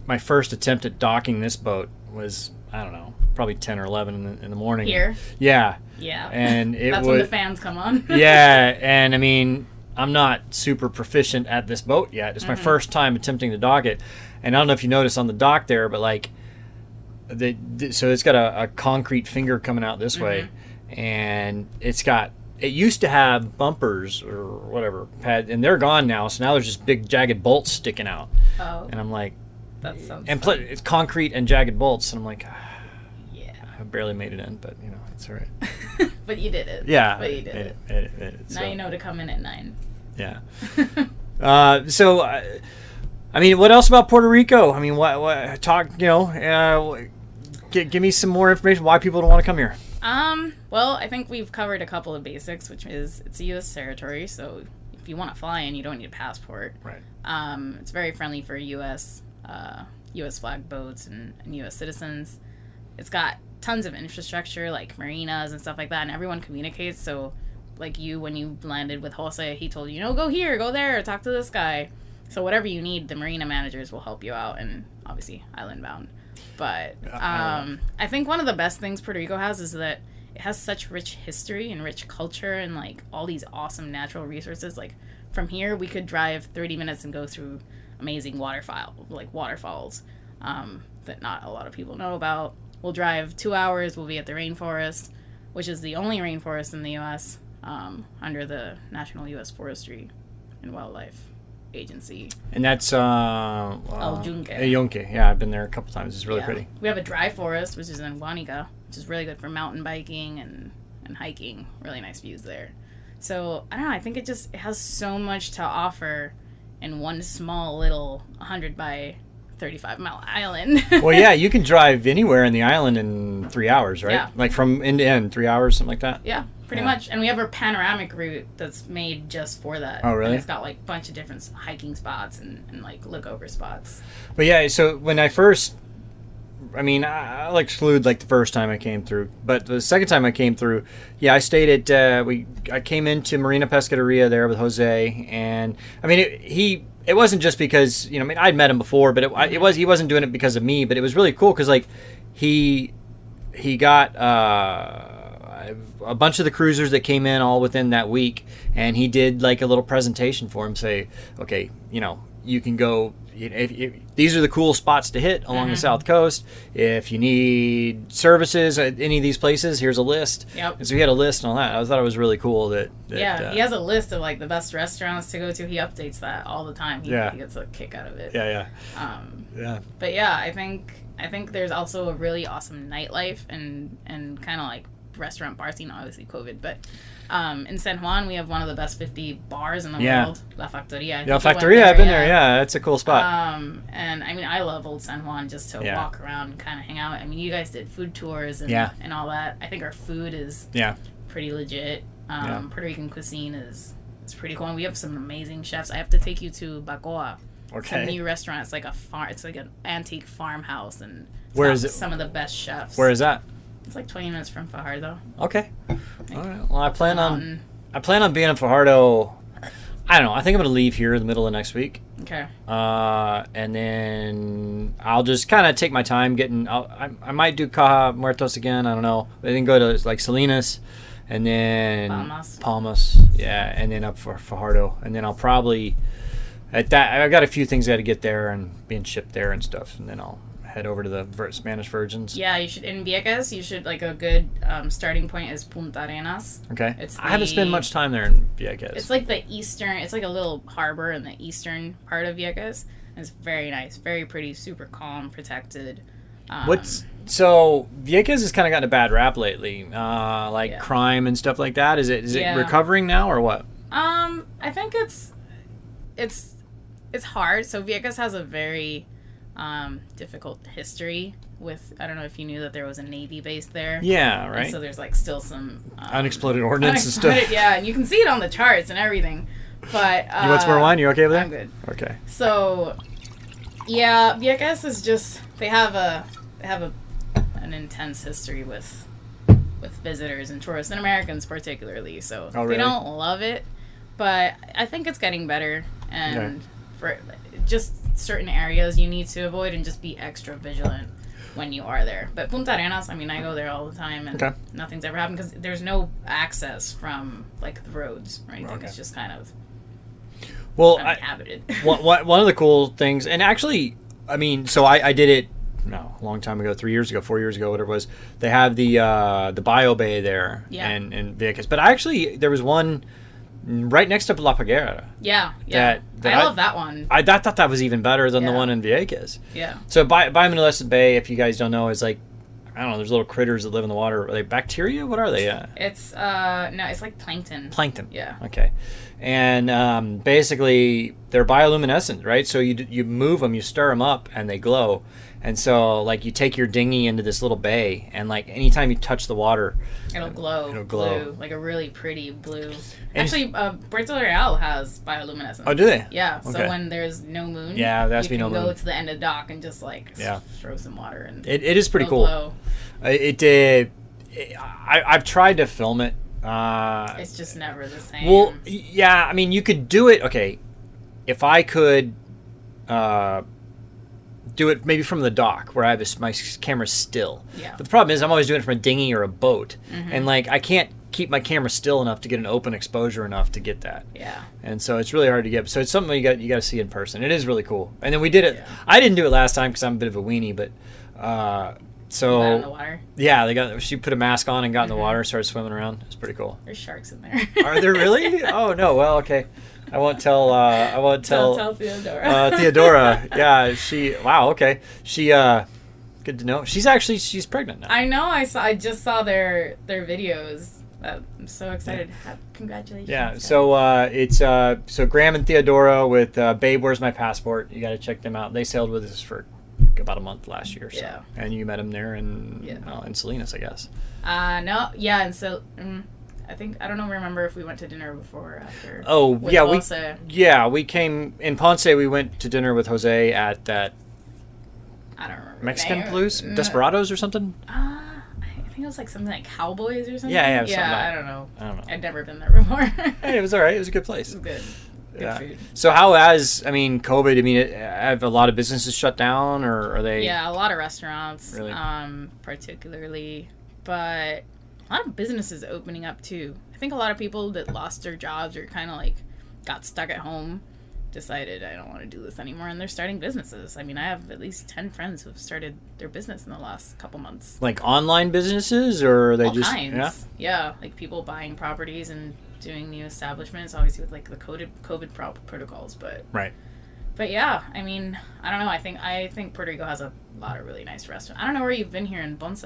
my first attempt at docking this boat was I don't know, probably ten or eleven in the, in the morning. Here? Yeah, Yeah. and it That's when the fans come on. yeah, and I mean I'm not super proficient at this boat yet. It's my Mm-hmm. first time attempting to dock it, and I don't know if you noticed on the dock there, but like the, the so it's got a, a concrete finger coming out this way, Mm-hmm. and it's got. It used to have bumpers or whatever pad, and they're gone now. So now there's just big jagged bolts sticking out, oh, and I'm like, that sounds and pl- it's concrete and jagged bolts, and I'm like, ah. I barely made it in, but you know, it's all right. but you did it. Yeah, But you did it. made it, made it. Now So, you know to come in at 9. Yeah. Uh, so, uh, I mean, what else about Puerto Rico? I mean, what, what talk? You know, uh, g- give me some more information. Why people don't want to come here? Um, well, I think we've covered a couple of basics, which is it's a U.S. territory, so if you want to fly in, you don't need a passport. Right. Um, it's very friendly for U.S. Uh, U.S. flag boats and, and U.S. citizens. It's got tons of infrastructure like marinas and stuff like that, and everyone communicates. So, like you, when you landed with Jose, he told you, know, go here, go there, talk to this guy. So whatever you need, the marina managers will help you out, and obviously island bound. But um, I think one of the best things Puerto Rico has is that it has such rich history and rich culture and like all these awesome natural resources. Like from here, we could drive 30 minutes and go through amazing waterfall like waterfalls um, that not a lot of people know about. We'll drive two hours. We'll be at the rainforest, which is the only rainforest in the U.S. Um, under the National U.S. Forestry and Wildlife Agency. And that's uh, El uh, Yunque. El Yunque. Yeah, I've been there a couple times. It's really Yeah. pretty. We have a dry forest, which is in Guanica, which is really good for mountain biking and, and hiking. Really nice views there. So I don't know. I think it just it has so much to offer in one small little 100 by 35 mile island. well, yeah, you can drive anywhere in the island in three hours, right? Yeah. Like from end to end, three hours, something like that. yeah, pretty Yeah. much. And we have a panoramic route that's made just for that. Oh, really? And it's got like a bunch of different hiking spots and, and like look over spots. But yeah, so when I first, I mean, I'll exclude like the first time I came through, but the second time I came through, yeah, I stayed at uh, we. I came into Marina Pescaderia there with Jose, and I mean, it, he. It wasn't just because you know, I mean, I'd met him before, but it, I- it was he wasn't doing it because of me, but it was really cool because like he he got uh, a bunch of the cruisers that came in all within that week, and he did like a little presentation for him. Say, okay, you know, you can go. If, if, these are the cool spots to hit along the south coast. If you need services at any of these places, here's a list. Yep. And so he had a list and all that. I thought it was really cool that. that yeah, uh, he has a list of like the best restaurants to go to. He updates that all the time. He, Yeah. he gets a kick out of it. yeah, Um, yeah, yeah. but yeah, I think I think there's also a really awesome nightlife and and kind of like restaurant bar scene. Obviously, COVID, but um, in San Juan we have one of the best 50 bars in the Yeah. world, La Factoria. La Factoria. I've been there. Yeah, that's a cool spot. Um, and I mean, I love Old San Juan just to Yeah. walk around and kind of hang out. I mean, you guys did food tours and, Yeah. and all that. I think our food is yeah, pretty legit. Um, Yeah. Puerto Rican cuisine is is pretty cool, and we have some amazing chefs. I have to take you to Bacoa. It's a okay. new restaurant. It's like a farm. It's like an antique farmhouse, and it's Where it? Some of the best chefs. Where is that? It's like 20 minutes from Fajardo. Okay. All right. Well, I plan on I plan on being in Fajardo. I don't know. I think I'm going to leave here in the middle of next week. Okay. Uh, and then I'll just kind of take my time getting. I'll, I, I might do Caja Muertos again. I don't know. I then go to like Salinas, and then Palmas. Palmas, yeah, and then up for Fajardo, and then I'll probably at that. I've got a few things I got to get there and being shipped there and stuff, and then I'll head over to the Spanish Virgins. Yeah, you should in Vieques. You should like a good um, starting point is Punta Arenas. Okay. It's I haven't spent much time there in Vieques. It's like the eastern. It's like a little harbor in the eastern part of Vieques. It's very nice, very pretty, super calm, protected. Um, What's so Vieques has kind of gotten a bad rap lately, uh, like Yeah. crime and stuff like that. Is it is Yeah. it recovering now or what? Um, I think it's it's it's hard. So Vieques has a very um, difficult history with. I don't know if you knew that there was a navy base there. Yeah, And right. so there's like still some um, Unexploded ordnance and stuff. Yeah, and you can see it on the charts and everything. But uh, You want some more wine? You okay with that? I'm good. Okay. So, yeah, Vieques is just they have a they have a an intense history with with visitors and tourists and Americans particularly. So Oh, they don't love it, but I think it's getting better. And for just certain areas you need to avoid and just be extra vigilant when you are there. But Punta Arenas, I mean, I go there all the time and Okay. nothing's ever happened because there's no access from like the roads or anything. Okay. It's just kind of Well, I, uninhabited. one, one one of the cool things, and actually, I mean, so I, I did it no a long time ago, three years ago, four years ago, whatever it was. They have the uh, the Bio Bay there, Yeah. and and Vieques, but actually there was one right next to La Parguera. Yeah, yeah. That- that I I- love that one. I, I thought that was even better than the one in Vieques. Yeah. So Bi- bioluminescent bay, if you guys don't know, is like I don't know. There's little critters that live in the water. Are they bacteria? What are they? Uh, It's uh no, it's like plankton. plankton. Yeah. Okay. And um, basically, they're bioluminescent, right? So you you move them, you stir them up, and they glow. And so, like, you take your dinghy into this little bay, and like anytime you touch the water, It'll glow. It'll glow. Blue, like a really pretty blue. And- Actually, uh, Puerto Real has bioluminescence. Oh, do they? Yeah. So when there's no moon, Yeah, that's you can no go moon. to the end of the dock and just like Yeah. throw some water and it, it is pretty cool. glow. Uh, It did. I, I've tried to film it. Uh, It's just never the same. Well, yeah, I mean, you could do it. Okay, if I could uh, do it maybe from the dock where I have this, my camera still. Yeah. But the problem is, I'm always doing it from a dinghy or a boat, Mm-hmm. and like I can't keep my camera still enough to get an open exposure enough to get that. yeah. And so it's really hard to get. So it's something you got you got to see in person. It is really cool. And then we did it. Yeah. I didn't do it last time because I'm a bit of a weenie, but uh, so the water. yeah, they got she put a mask on and got in the Mhm. water, and started swimming around. It's pretty cool. There's sharks in there. Are there really? oh no. Well, okay. I won't tell. Uh, I won't tell, tell. Theodora. uh, Theodora. Yeah, she. Wow. Okay. She. uh Good to know. She's actually she's pregnant now. I know. I saw. I just saw their their videos. Uh, I'm so excited. Ha- Congratulations. Yeah, guys. so uh, it's uh, so Graham and Theodora with uh, Babe, Where's My Passport? You got to check them out. They sailed with us for about a month last year. So. Yeah. and you met them there in Yeah. well, in Salinas, I guess. Uh, no. Yeah, and so. Mm, I think I don't know. Remember if we went to dinner before or after? Oh yeah, we yeah we came in Ponce. We went to dinner with Jose at that I don't remember. Mexican Mm, Desperados or something. Uh, I think it was like something like Cowboys or something. Yeah, yeah, Yeah, like- I don't know. I don't know. I'd never been there before. Hey, it was all right. It was a good place. It's good. Good Yeah. food. So how has I mean COVID? I mean, it, have a lot of businesses shut down, or are they? Yeah, a lot of restaurants, Really? um, particularly, but a lot of businesses opening up too. I think a lot of people that lost their jobs or kind of like got stuck at home decided I don't want to do this anymore, and they're starting businesses. I mean, I have at least ten friends who've started their business in the last couple months. Like online businesses, or are they All just kinds, yeah? yeah, like people buying properties and doing new establishments, obviously with like the COVID COVID pro- protocols, but Right. but yeah, I mean, I don't know. I think I think Puerto Rico has a lot of really nice restaurants. I don't know where you've been here in Ponce.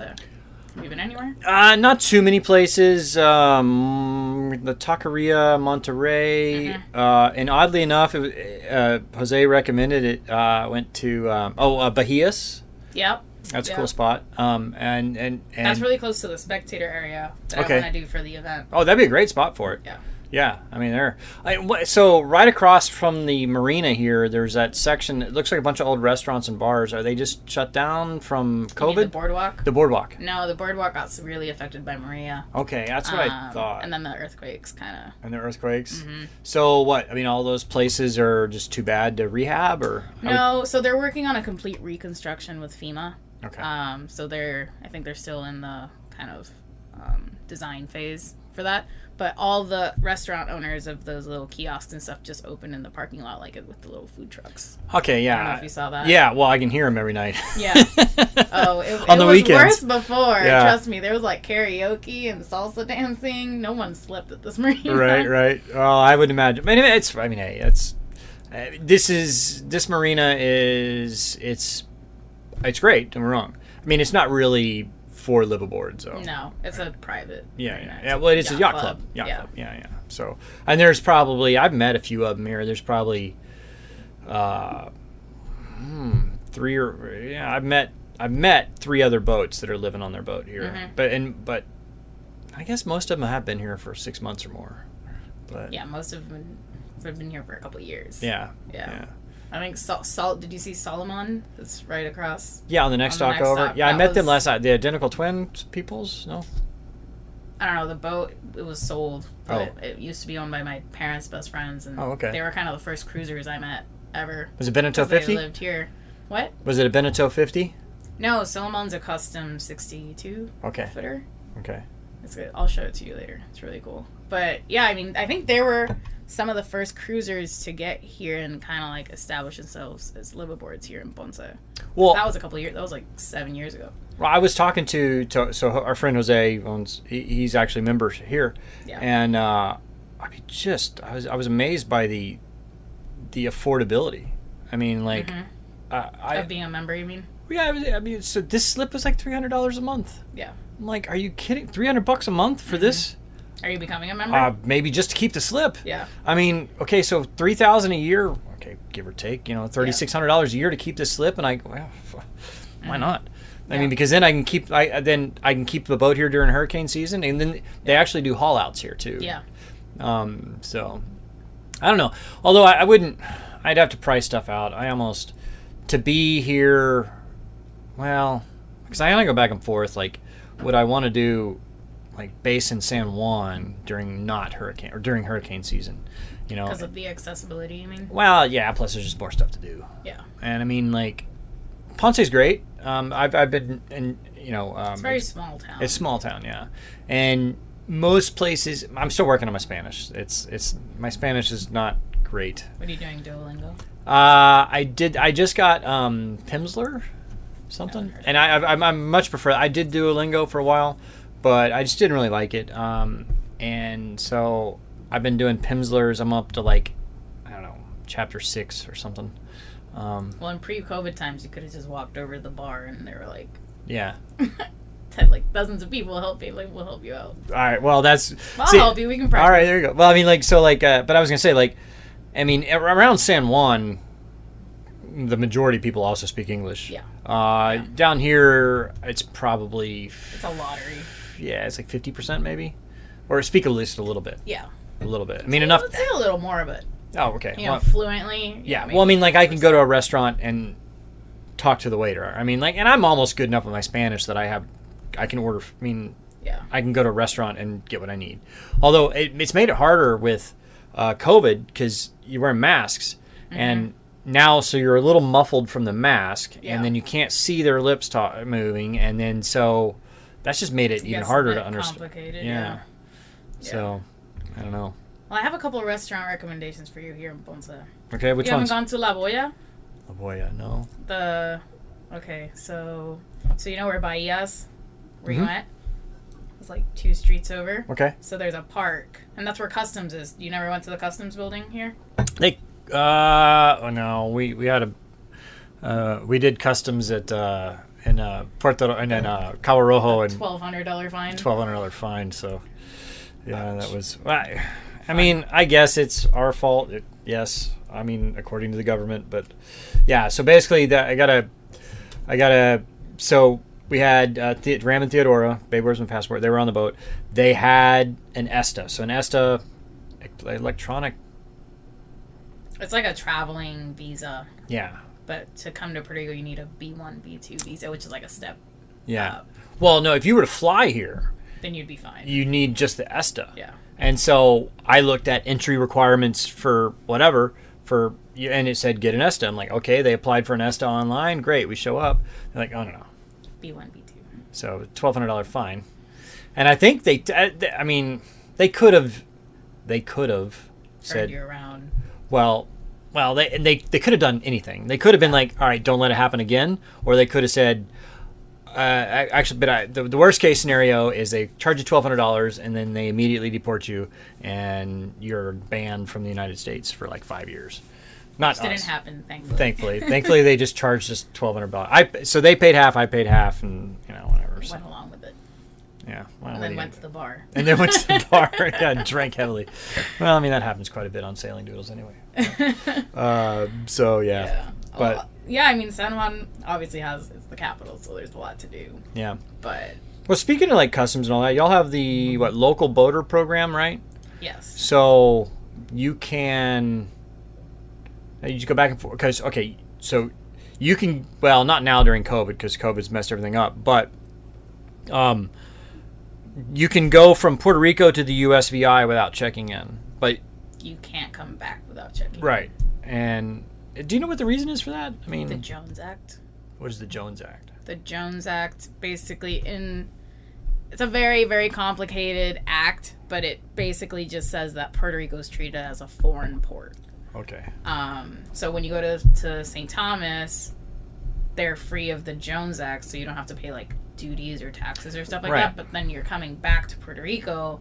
You been anywhere? Uh, not too many places. Um, the Taqueria, Monterey, Mhm. uh, and oddly enough, it, uh, Jose recommended it. Uh, went to um, oh uh, Bahias. Yep, That's a cool spot. Um, and and and that's really close to the spectator area that Okay. I want to do for the event. oh, that'd be a great spot for it. Yeah. Yeah, I mean there. I, so right across from the marina here, there's that section. It looks like a bunch of old restaurants and bars. Are they just shut down from COVID? the boardwalk. the boardwalk. no, the boardwalk got really affected by Maria. Okay, that's what I Um, thought. And then the earthquakes kind of. and the earthquakes. Mhm. So what? I mean, all those places are just too bad to rehab, or I would- No, so they're working on a complete reconstruction with FEMA. okay, Um, so they're, I think they're still in the kind of um, design phase for that. But all the restaurant owners of those little kiosks and stuff just open in the parking lot, like with the little food trucks. okay, yeah. I don't know if you saw that. yeah. Well, I can hear them every night. Yeah. Oh, it, on it the was weekends. worse before. Yeah. Trust me, there was like karaoke and salsa dancing. No one slept at this marina. right, right. Well, I would imagine. I mean, it's. I mean, hey, it's. Uh, this is this marina is it's it's great. Don't get me wrong. I mean, it's not really for liveaboard, so No, it's a private. Yeah, yeah, yeah. Well, it's a yacht club. Yacht yeah. club. Yeah, yeah. So, and there's probably I've met a few of them here. There's probably, uh, hmm, three or yeah. I've met I've met three other boats that are living on their boat here. Mhm. But and but, I guess most of them have been here for six months or more. But Yeah, most of them have been here for a couple of years. yeah, Yeah. yeah. I think Salt. Salt. Did you see Solomon? That's right across. Yeah, on the next dock over. yeah, I that met them last night. The identical twin peoples. No. I don't know. The boat it was sold, but Oh. it used to be owned by my parents' best friends, and Oh, okay. they were kind of the first cruisers I met ever. Was it Beneteau fifty? lived here. What? Was it a Beneteau fifty? No, Solomon's a custom sixty-two Okay. footer. Okay. It's good. I'll show it to you later. It's really cool. But yeah, I mean, I think they were some of the first cruisers to get here and kind of like establish themselves as liveaboards here in Ponce. Well, That was a couple years. That was like seven years ago. Well, I was talking to, to so our friend Jose owns. He, he's actually a member here, Yeah. and uh, I mean, just I was I was amazed by the the affordability. I mean, like, Mhm. uh, I of being a member, you mean? yeah, I, was, I mean, so this slip was like three hundred dollars a month. Yeah. I'm like, are you kidding? Three hundred bucks a month for this? Are you becoming a member? Uh, maybe just to keep the slip. yeah. I mean, okay, so three thousand a year, okay, give or take, you know, thirty six hundred dollars a year to keep the slip, and I, well, why not? I. Yeah. mean, because then I can keep, I then I can keep the boat here during hurricane season, and then they actually do haul outs here too. Yeah. Um. So, I don't know. Although I, I wouldn't, I'd have to price stuff out. I almost to be here. Well, because I only go back and forth. Like, would I want to do like base in San Juan during not hurricane or during hurricane season? You know, Because of the accessibility, you mean? well, yeah. Plus, there's just more stuff to do, Yeah. and I mean, like, Ponce's great. Um, I've I've been in, you know, um, It's a very small town. it's small town, yeah, and most places. I'm still working on my Spanish. It's it's my Spanish is not great. what are you doing, Duolingo? Uh, I did. I just got um, Pimsleur. something. And I, I, I much prefer. I did Duolingo for a while, but I just didn't really like it. Um, and so I've been doing Pimsleur's. I'm up to like, I don't know, chapter six or something. Um, Well, in pre-COVID times, you could have just walked over to the bar and they were like, yeah. had like dozens of people help you. Like, we'll help you out. All right. Well, that's. I'll see- help you. We can practice. All right, there you go. Well, I mean, like, so, like, uh, but I was gonna say, like, I mean, around San Juan, the majority of people also speak English. Yeah. Uh, Yeah. Down here, it's probably, It's a lottery. Yeah, it's like fifty percent maybe, or speak at least a little bit, Yeah. a little bit. I mean, enough. Let's say a little more of it. Oh, okay. You know, Well, fluently. yeah. Well, I mean, like, I can go to a restaurant and talk to the waiter. I mean, like, and I'm almost good enough with my Spanish that I have, I can order. I mean, Yeah. I can go to a restaurant and get what I need. Although it, it's made it harder with uh, COVID because you wear masks, and now so you're a little muffled from the mask, Mm-hmm. Yeah. and then you can't see their lips ta- moving, and then so that's just made it even harder to understand. Complicated. Yeah. Yeah. So I don't know. Well, I have a couple of restaurant recommendations for you here in Ponce. Okay, which you haven't gone to La Boya? Oh boy, yeah, no. The okay, so so you know where Bahia's, where you Mhm. went? It's like two streets over. Okay. So there's a park, and that's where customs is. You never went to the customs building here? They. Uh. Oh no. We we had a. Uh, we did customs at uh in uh Puerto and then uh Cabo Rojo and Twelve hundred dollar fine. twelve hundred dollar fine. So, yeah, that was. I, I mean, I guess it's our fault. It, yes, I mean, according to the government, but yeah. So basically, that I gotta, I gotta. So we had uh, the, Ram and Theodora, Babe Where's My Passport. They were on the boat. They had an ESTA. So an ESTA, e- electronic. It's like a traveling visa, Yeah, but to come to Puerto Rico, you need a B one, B two visa, which is like a step. yeah. up. Well, no, if you were to fly here, Then you'd be fine. you need just the ESTA. yeah. And so I looked at entry requirements for whatever for and it said get an ESTA. I'm like, okay, they applied for an ESTA online. Great, we show up. They're like, oh no, no. B one, B two. So twelve hundred dollar fine. And I think they, uh, I mean, they could have, they could have Turned said, you around. well, well, they and they they could have done anything. They could have been like, all right, don't let it happen again, or they could have said. Uh, actually, but I, the, the worst case scenario is they charge you twelve hundred dollars and then they immediately deport you and you're banned from the United States for like five years. Not Which didn't us, happen, thankfully. thankfully. thankfully, they just charged us twelve hundred dollars. I so they paid half, I paid half, and you know whatever. So, Went along with it, yeah, well, and then went to the bar. and then went to the bar. yeah, and drank heavily. Well, I mean that happens quite a bit on sailing doodles anyway. Uh, so yeah, Yeah. But- Well, yeah, I mean, San Juan obviously has it's the capital, so there's a lot to do. yeah. But Well, speaking of like customs and all that, y'all have the what local boater program, right? yes, So you can you just go back and forth because okay, so you can well not now during COVID because COVID's messed everything up, but um, you can go from Puerto Rico to the USVI without checking in, but you can't come back without checking. In. Right and. Do you know what the reason is for that? I mean, The Jones Act. what is the Jones Act? The Jones Act basically in it's a very very complicated act, but it basically just says that Puerto Rico is treated as a foreign port. Okay. Um, so when you go to to St. Thomas, they're free of the Jones Act, so you don't have to pay like duties or taxes or stuff like Right. that. But then you're coming back to Puerto Rico,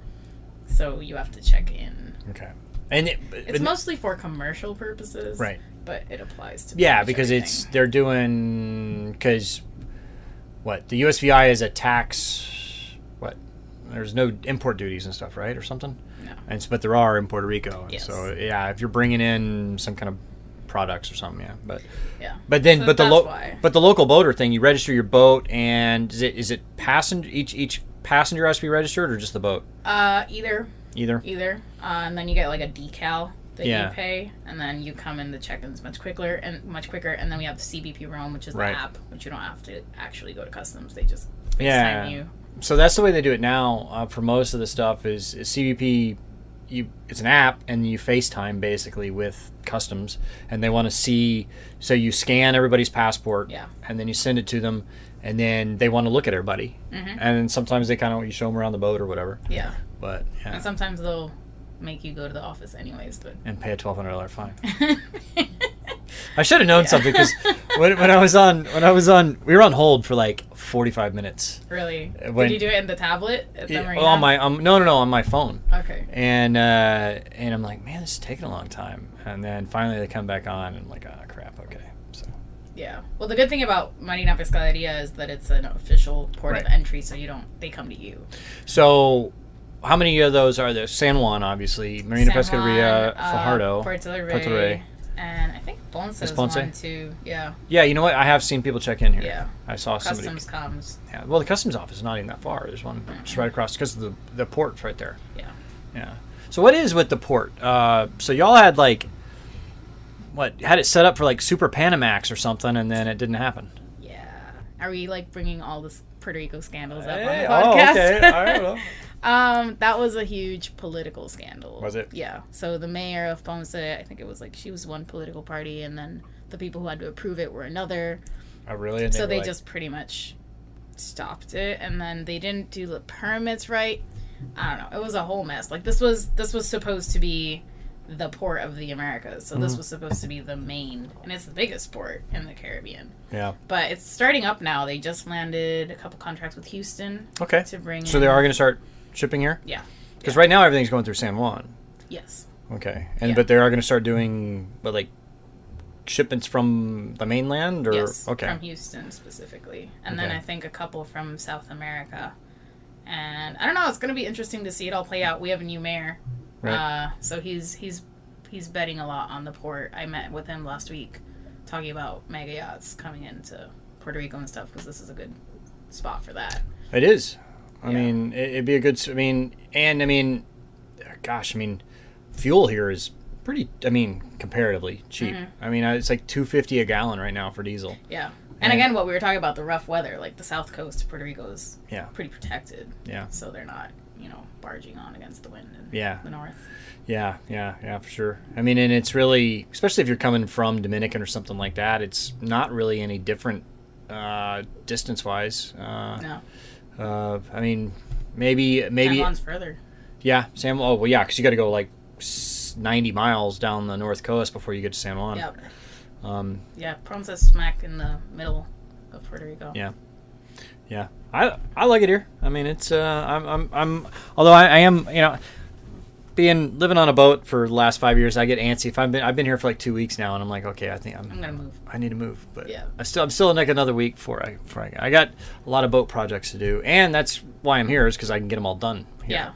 so you have to check in. Okay. And it, It's mostly for commercial purposes, right. But it applies to Yeah, because it's they're doing because what the USVI is a tax. What there's no import duties and stuff, right, or something. No. And but there are in Puerto Rico. And Yes. So yeah, if you're bringing in some kind of products or something, yeah. But yeah. but then So but the that's lo- why. but the local boater thing, you register your boat, and is it is it passenger each each passenger has to be registered or just the boat? Uh, either Either. either, uh, and then you get like a decal that Yeah. you pay, and then you come in the check-ins much quicker and much quicker, and then we have the CBP ROAM, which is Right. the app, which you don't have to actually go to customs; they just Yeah. you. so that's the way they do it now uh, for most of the stuff is, is CBP you it's an app and you FaceTime basically with customs and they want to see so you scan everybody's passport Yeah. and then you send it to them and then they want to look at everybody. Mhm. and sometimes they kind of want you show them around the boat or whatever. Yeah, but yeah. And sometimes they'll make you go to the office anyways, but and pay a twelve hundred dollar fine I should have known something because when, when I was on when I was on we were on hold for like 45 minutes. Really? When- Did you do it in the tablet Yeah, on my um, no no no on my phone. Okay. And uh, and I'm like, man, this is taking a long time. And then finally they come back on, and I'm like, oh crap, okay. So Yeah. Well, the good thing about Marina Pescaderia is that it's an official port of entry, so you don't they come to you. so how many of those are there? San Juan, obviously, Marina San Pescaderia, Juan, uh, Fajardo, Puerto Rey, Puerto Rey. And I think Ponce Is is Ponce? one too. Yeah. Yeah, you know what? I have seen people check in here. Yeah. I saw somebody. Customs comes. Yeah. Well, the customs office is not even that far. There's one just right across because the the port's right there. Yeah. Yeah. So what is with the port? Uh, so y'all had like what had it set up for like Super Panamax or something, and then it didn't happen. Yeah. Are we like bringing all this Puerto Rico scandals up Hey, on the podcast? oh, okay. I don't know. um, that was a huge political scandal. Was it? Yeah. So the mayor of Ponce, I think it was like she was one political party, and then the people who had to approve it were another. Oh, really? And so were they like- just pretty much stopped it and then they didn't do the permits right i don't know it was a whole mess like this was this was supposed to be the port of the americas so Mm-hmm. this was supposed to be the main and it's the biggest port in the caribbean Yeah. but it's starting up now they just landed a couple contracts with houston Okay. to bring So in, they are going to start shipping here yeah because right now everything's going through San Juan. yes Okay. And Yeah. but they are going to start doing but like shipments from the mainland or yes okay. from houston specifically and then i think a couple from south america and i don't know it's going to be interesting to see it all play out we have a new mayor Right. Uh, so he's he's he's betting a lot on the port. I met with him last week, talking about mega yachts coming into Puerto Rico and stuff because this is a good spot for that. It is. I Yeah. mean, it, it'd be a good. I mean, and I mean, gosh, I mean, fuel here is pretty. I mean, comparatively cheap. Mm-hmm. I mean, it's like two fifty a gallon right now for diesel. Yeah. And Yeah. again, what we were talking about the rough weather, like the south coast of Puerto Rico is Yeah. pretty protected, Yeah. so they're not you know barging on against the wind in Yeah. the north. Yeah, yeah, yeah, for sure. I mean, and it's really, especially if you're coming from Dominican or something like that, it's not really any different uh, distance-wise. Uh, No, uh, I mean, maybe, maybe, San Juan's further. yeah, San. Oh, well, yeah, because you got to go like 90 miles down the north coast before you get to San Juan. Yep. Um, Yeah, Ponce is smack in the middle of Puerto Rico. Yeah. yeah, I I like it here. I mean, it's uh, I'm I'm, I'm although I, I am you know. Being living on a boat for the last five years, I get antsy. If I've been, I've been here for like two weeks now, and I'm like, okay, I think I'm, I'm gonna move. I need to move, but Yeah. I still I'm still in like another week before I before I, I got a lot of boat projects to do, and that's why I'm here is because I can get them all done. Yeah.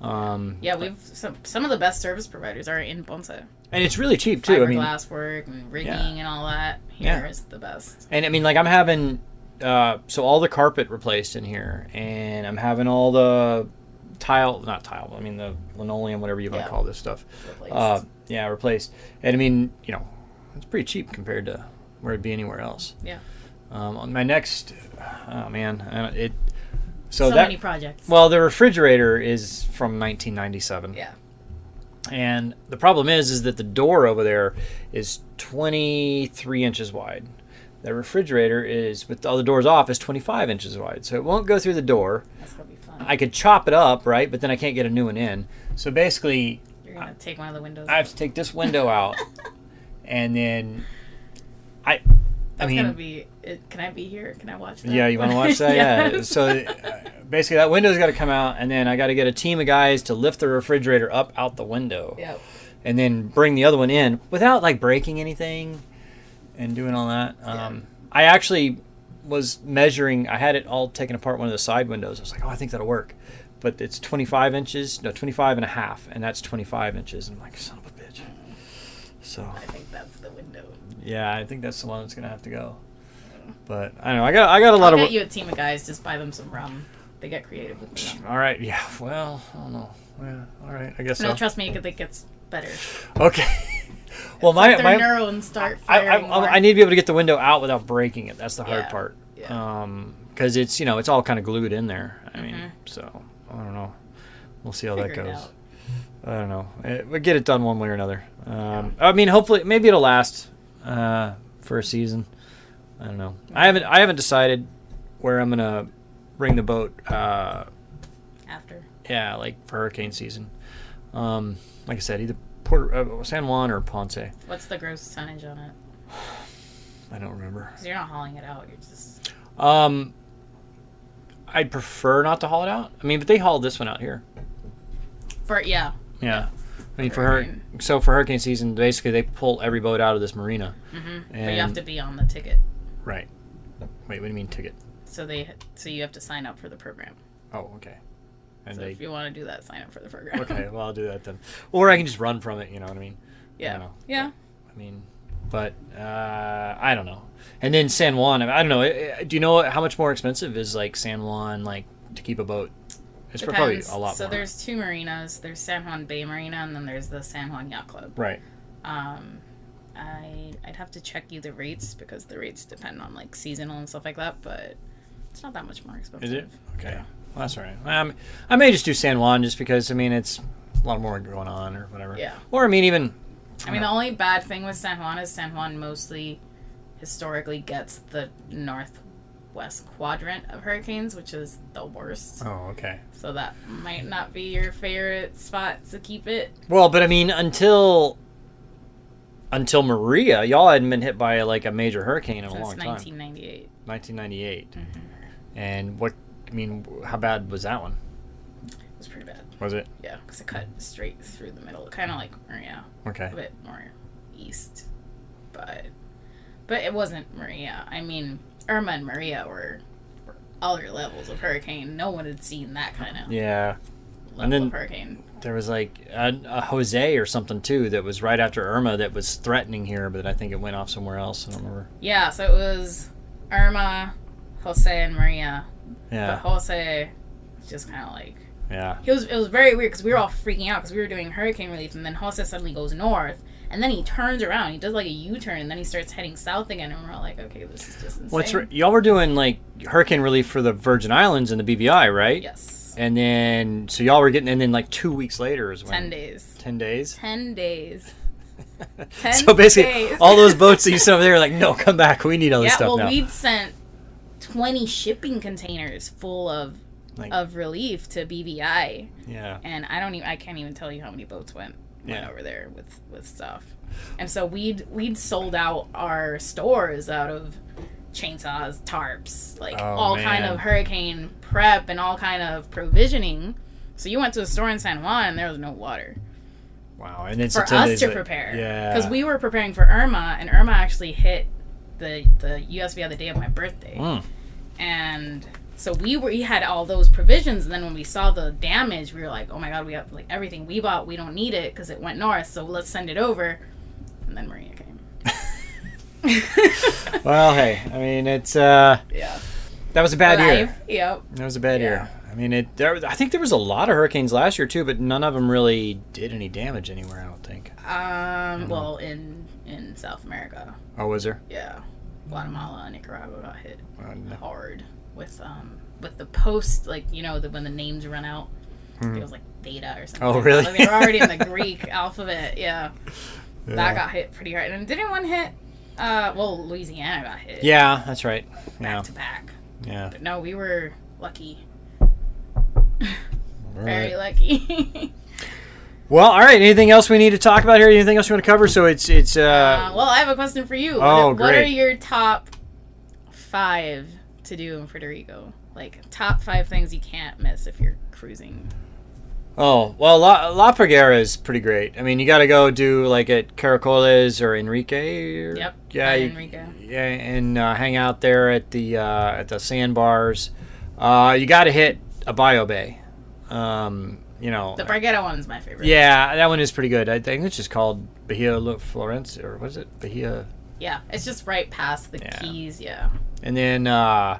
Here. Um, Yeah, we've some some of the best service providers are in Ponce. and it's really cheap too. I mean, Fiberglass work and rigging Yeah. and all that. Here is Yeah. the best. and I mean like I'm having uh, so all the carpet replaced in here, and I'm having all the tile, not tile, I mean the linoleum, whatever you want Yeah. to call this stuff. Replaced. Uh, yeah, replaced. And I mean, you know, it's pretty cheap compared to where it'd be anywhere else. Yeah. Um, on my next, oh man, it. So, So, that many projects. well, the refrigerator is from 1997. yeah. And the problem is, is that the door over there is 23 inches wide. The refrigerator is, with all the doors off, is 25 inches wide. So it won't go through the door. That's gonna be fun. I could chop it up, right? But then I can't get a new one in. So basically, You're gonna take one of the windows. I have to take this window out, and then I. I mean, gonna be. It, can I be here? Can I watch that? yeah, you want to watch that? yeah. So uh, basically, that window's got to come out, and then I got to get a team of guys to lift the refrigerator up out the window, Yep. and then bring the other one in without like breaking anything and doing all that. Um, I actually was measuring. I had it all taken apart one of the side windows. I was like, oh, I think that'll work, but it's 25 inches, no, 25 and a half, and that's 25 inches. And I'm like, son of a bitch. So I think that's the window. yeah, I think that's the one that's gonna have to go. But I don't know. I got I got a lot I'll of. get you a team of guys. Just buy them some rum. They get creative with rum. All right. Yeah. Well, I don't know. Yeah. All right. I guess No, so. trust me, it gets better. Okay. well, my Let their my neurons start I, firing I. I need to be able to get the window out without breaking it. That's the hard Yeah, part. yeah. Um, because it's you know it's all kind of glued in there. I mean, Mhm. so I don't know. We'll see how Figure that goes. I don't know. It, we'll get it done one way or another. Um, I mean, hopefully, maybe it'll last uh, for a season. I don't know. I haven't. I haven't decided where I'm gonna bring the boat. Uh, After. yeah, like for hurricane season. Um, like I said, either Port uh, San Juan or Ponce. What's the gross tonnage on it? I don't remember. You're not hauling it out. You're just. Um, I'd prefer not to haul it out. I mean, but they hauled this one out here. For yeah. Yeah. I mean, For her, so for hurricane season, basically they pull every boat out of this marina. hmm but you have to be on the ticket. Right. Wait, what do you mean ticket? So they so you have to sign up for the program. Oh, okay. And So they if you want to do that, sign up for the program. okay, well I'll do that then. Or I can just run from it. You know what I mean? I yeah. know. Yeah. I mean, but uh, I don't know. And then San Juan. I don't know. eh, Do you know how much more expensive is like San Juan, like to keep a boat? It's probably a lot more. so more. there's two marinas. There's San Juan Bay Marina, and then there's the San Juan Yacht Club. right. Um, I I'd have to check you the rates because the rates depend on like seasonal and stuff like that, but it's not that much more expensive. Is it? Okay. Yeah. Well, that's all right. Um, I may just do San Juan just because I mean it's a lot more going on or whatever. Yeah. Or I mean even. I mean, the only bad thing with San Juan is San Juan mostly historically gets the northwest quadrant of hurricanes, which is the worst. Oh, okay. So that might not be your favorite spot to keep it. Well, but I mean until until Maria, y'all hadn't been hit by like a major hurricane in a long time. 1998. 1998. Mm-hmm. And what? I mean, how bad was that one? It was pretty bad. Was it? Yeah, because it cut straight through the middle, kind of like Maria, Okay. a bit more east, but but it wasn't Maria. I mean, Irma and Maria were, were other levels of hurricane. No one had seen that kind of Yeah. level then- of hurricane. There was like a, a Jose or something too that was right after Irma that was threatening here, but I think it went off somewhere else. I don't remember. Yeah, so it was Irma, Jose, and Maria. Yeah. But Jose just kind of like Yeah. it was. It was very weird because we were all freaking out because we were doing hurricane relief, and then Jose suddenly goes north, and then he turns around, he does like a U turn, and then he starts heading south again, and we're all like, okay, this is just insane. What's r y'all were doing like hurricane relief for the Virgin Islands and the BVI, right? Yes, And then so y'all were getting, and then like two weeks later is when ten days. Ten days. Ten days. Ten so basically, days. all those boats that you sent over there, are like, no, come back. We need all this yeah, stuff well, now. we'd sent twenty shipping containers full of Like- of relief to BVI. yeah. and I don't even I can't even tell you how many boats went went Yeah. over there with with stuff. And so we'd we'd sold out our stores out of chainsaws, tarps, like Oh, all kind of hurricane prep and all kind of provisioning. So you went to a store in San Juan and there was no water Wow. And then for us to la- prepare. Yeah. because we were preparing for Irma, and Irma actually hit the the U.S. the day of my birthday Mm. and so we were we had all those provisions and then when we saw the damage we were like oh my god we have like everything we bought we don't need it because it went north so let's send it over and then maria came Well, hey, I mean, it's uh, yeah that was a bad year. Yep That was a bad Yeah. year. I mean, it. There, I think there was a lot of hurricanes last year too, but none of them really did any damage anywhere. I don't think. um well in in south america Oh, was there? yeah guatemala and nicaragua got hit hard with um with the post like you know the when the names run out it was like beta or something Oh, like really? Like, they were already in the greek alphabet yeah Yeah. that got hit pretty hard. And didn't one hit? Uh, well, Louisiana got hit Yeah, that's right. back Yeah, to back. yeah. But no, we were lucky, very right. lucky. Well, all right. Anything else we need to talk about here? Anything else you want to cover? So it's it's uh, uh, well, I have a question for you. Oh, what, what are your top five to do in Puerto Rico? Like top five things you can't miss if you're cruising. oh well, La, La Parguera is pretty great. I mean, you got to go do like at Caracoles or Enrique. Or, Yep. Yeah. You- Enrique. yeah, and uh, hang out there at the uh, at the sandbars. Uh, you got to hit a bio bay. Um, you know. The Bargetta one's my favorite. yeah, that one is pretty good. I think it's just called Bahia Lo- Florence or what is it? Bahia. Yeah, it's just right past the Yeah. keys. Yeah. And then, uh,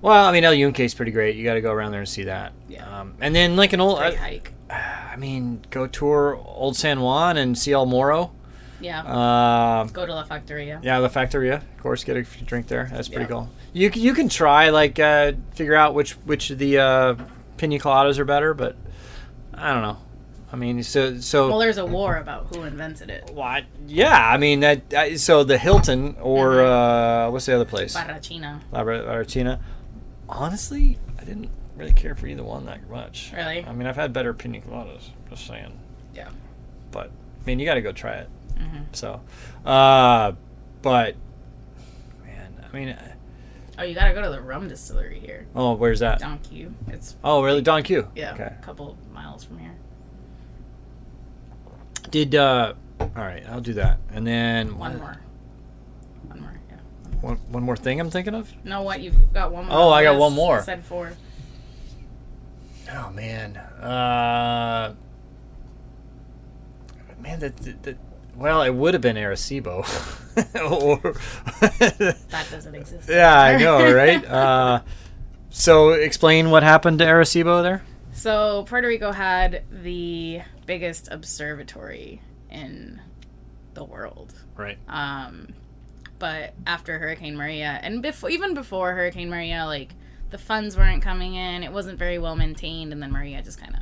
well, I mean, El Yunque is pretty great. You got to go around there and see that. Yeah. Um, and then, like an old, Great I, hike. I mean, go tour Old San Juan and see El Morro. Yeah. Uh, Go to La Factoria. yeah, La Factoria, of course. Get a drink there. That's pretty Yeah. cool. You can, you can try like uh, figure out which which of the uh, pina coladas are better, but I don't know. I mean, so so. Well, there's a war about who invented it. what? Yeah, I mean that. I- So the Hilton or Mm-hmm. uh, what's the other place? Barrachina. La Barrachina. Honestly, I didn't really care for either one that much. Really? I mean, I've had better pina coladas. Just saying. Yeah. But I mean, you got to go try it. Mhm. So, uh, but man, I mean, Oh, you gotta go to the rum distillery here, oh, where's that? Don Q. It's Oh, really? Don Q. yeah, Okay. a couple miles from here. Did uh, all right, I'll do that, and then One more. One more. Yeah. One, one more thing I'm thinking of. No, what you've got one more. Oh, I got one more. I said four. Oh man, uh, man, that, that, that well, it would have been Arecibo. or That doesn't exist. yeah, I know, right? Uh, so explain what happened to Arecibo there. So Puerto Rico had the biggest observatory in the world. Right. Um, but after Hurricane Maria, and before even before Hurricane Maria, like the funds weren't coming in. It wasn't very well maintained, and then Maria just kind of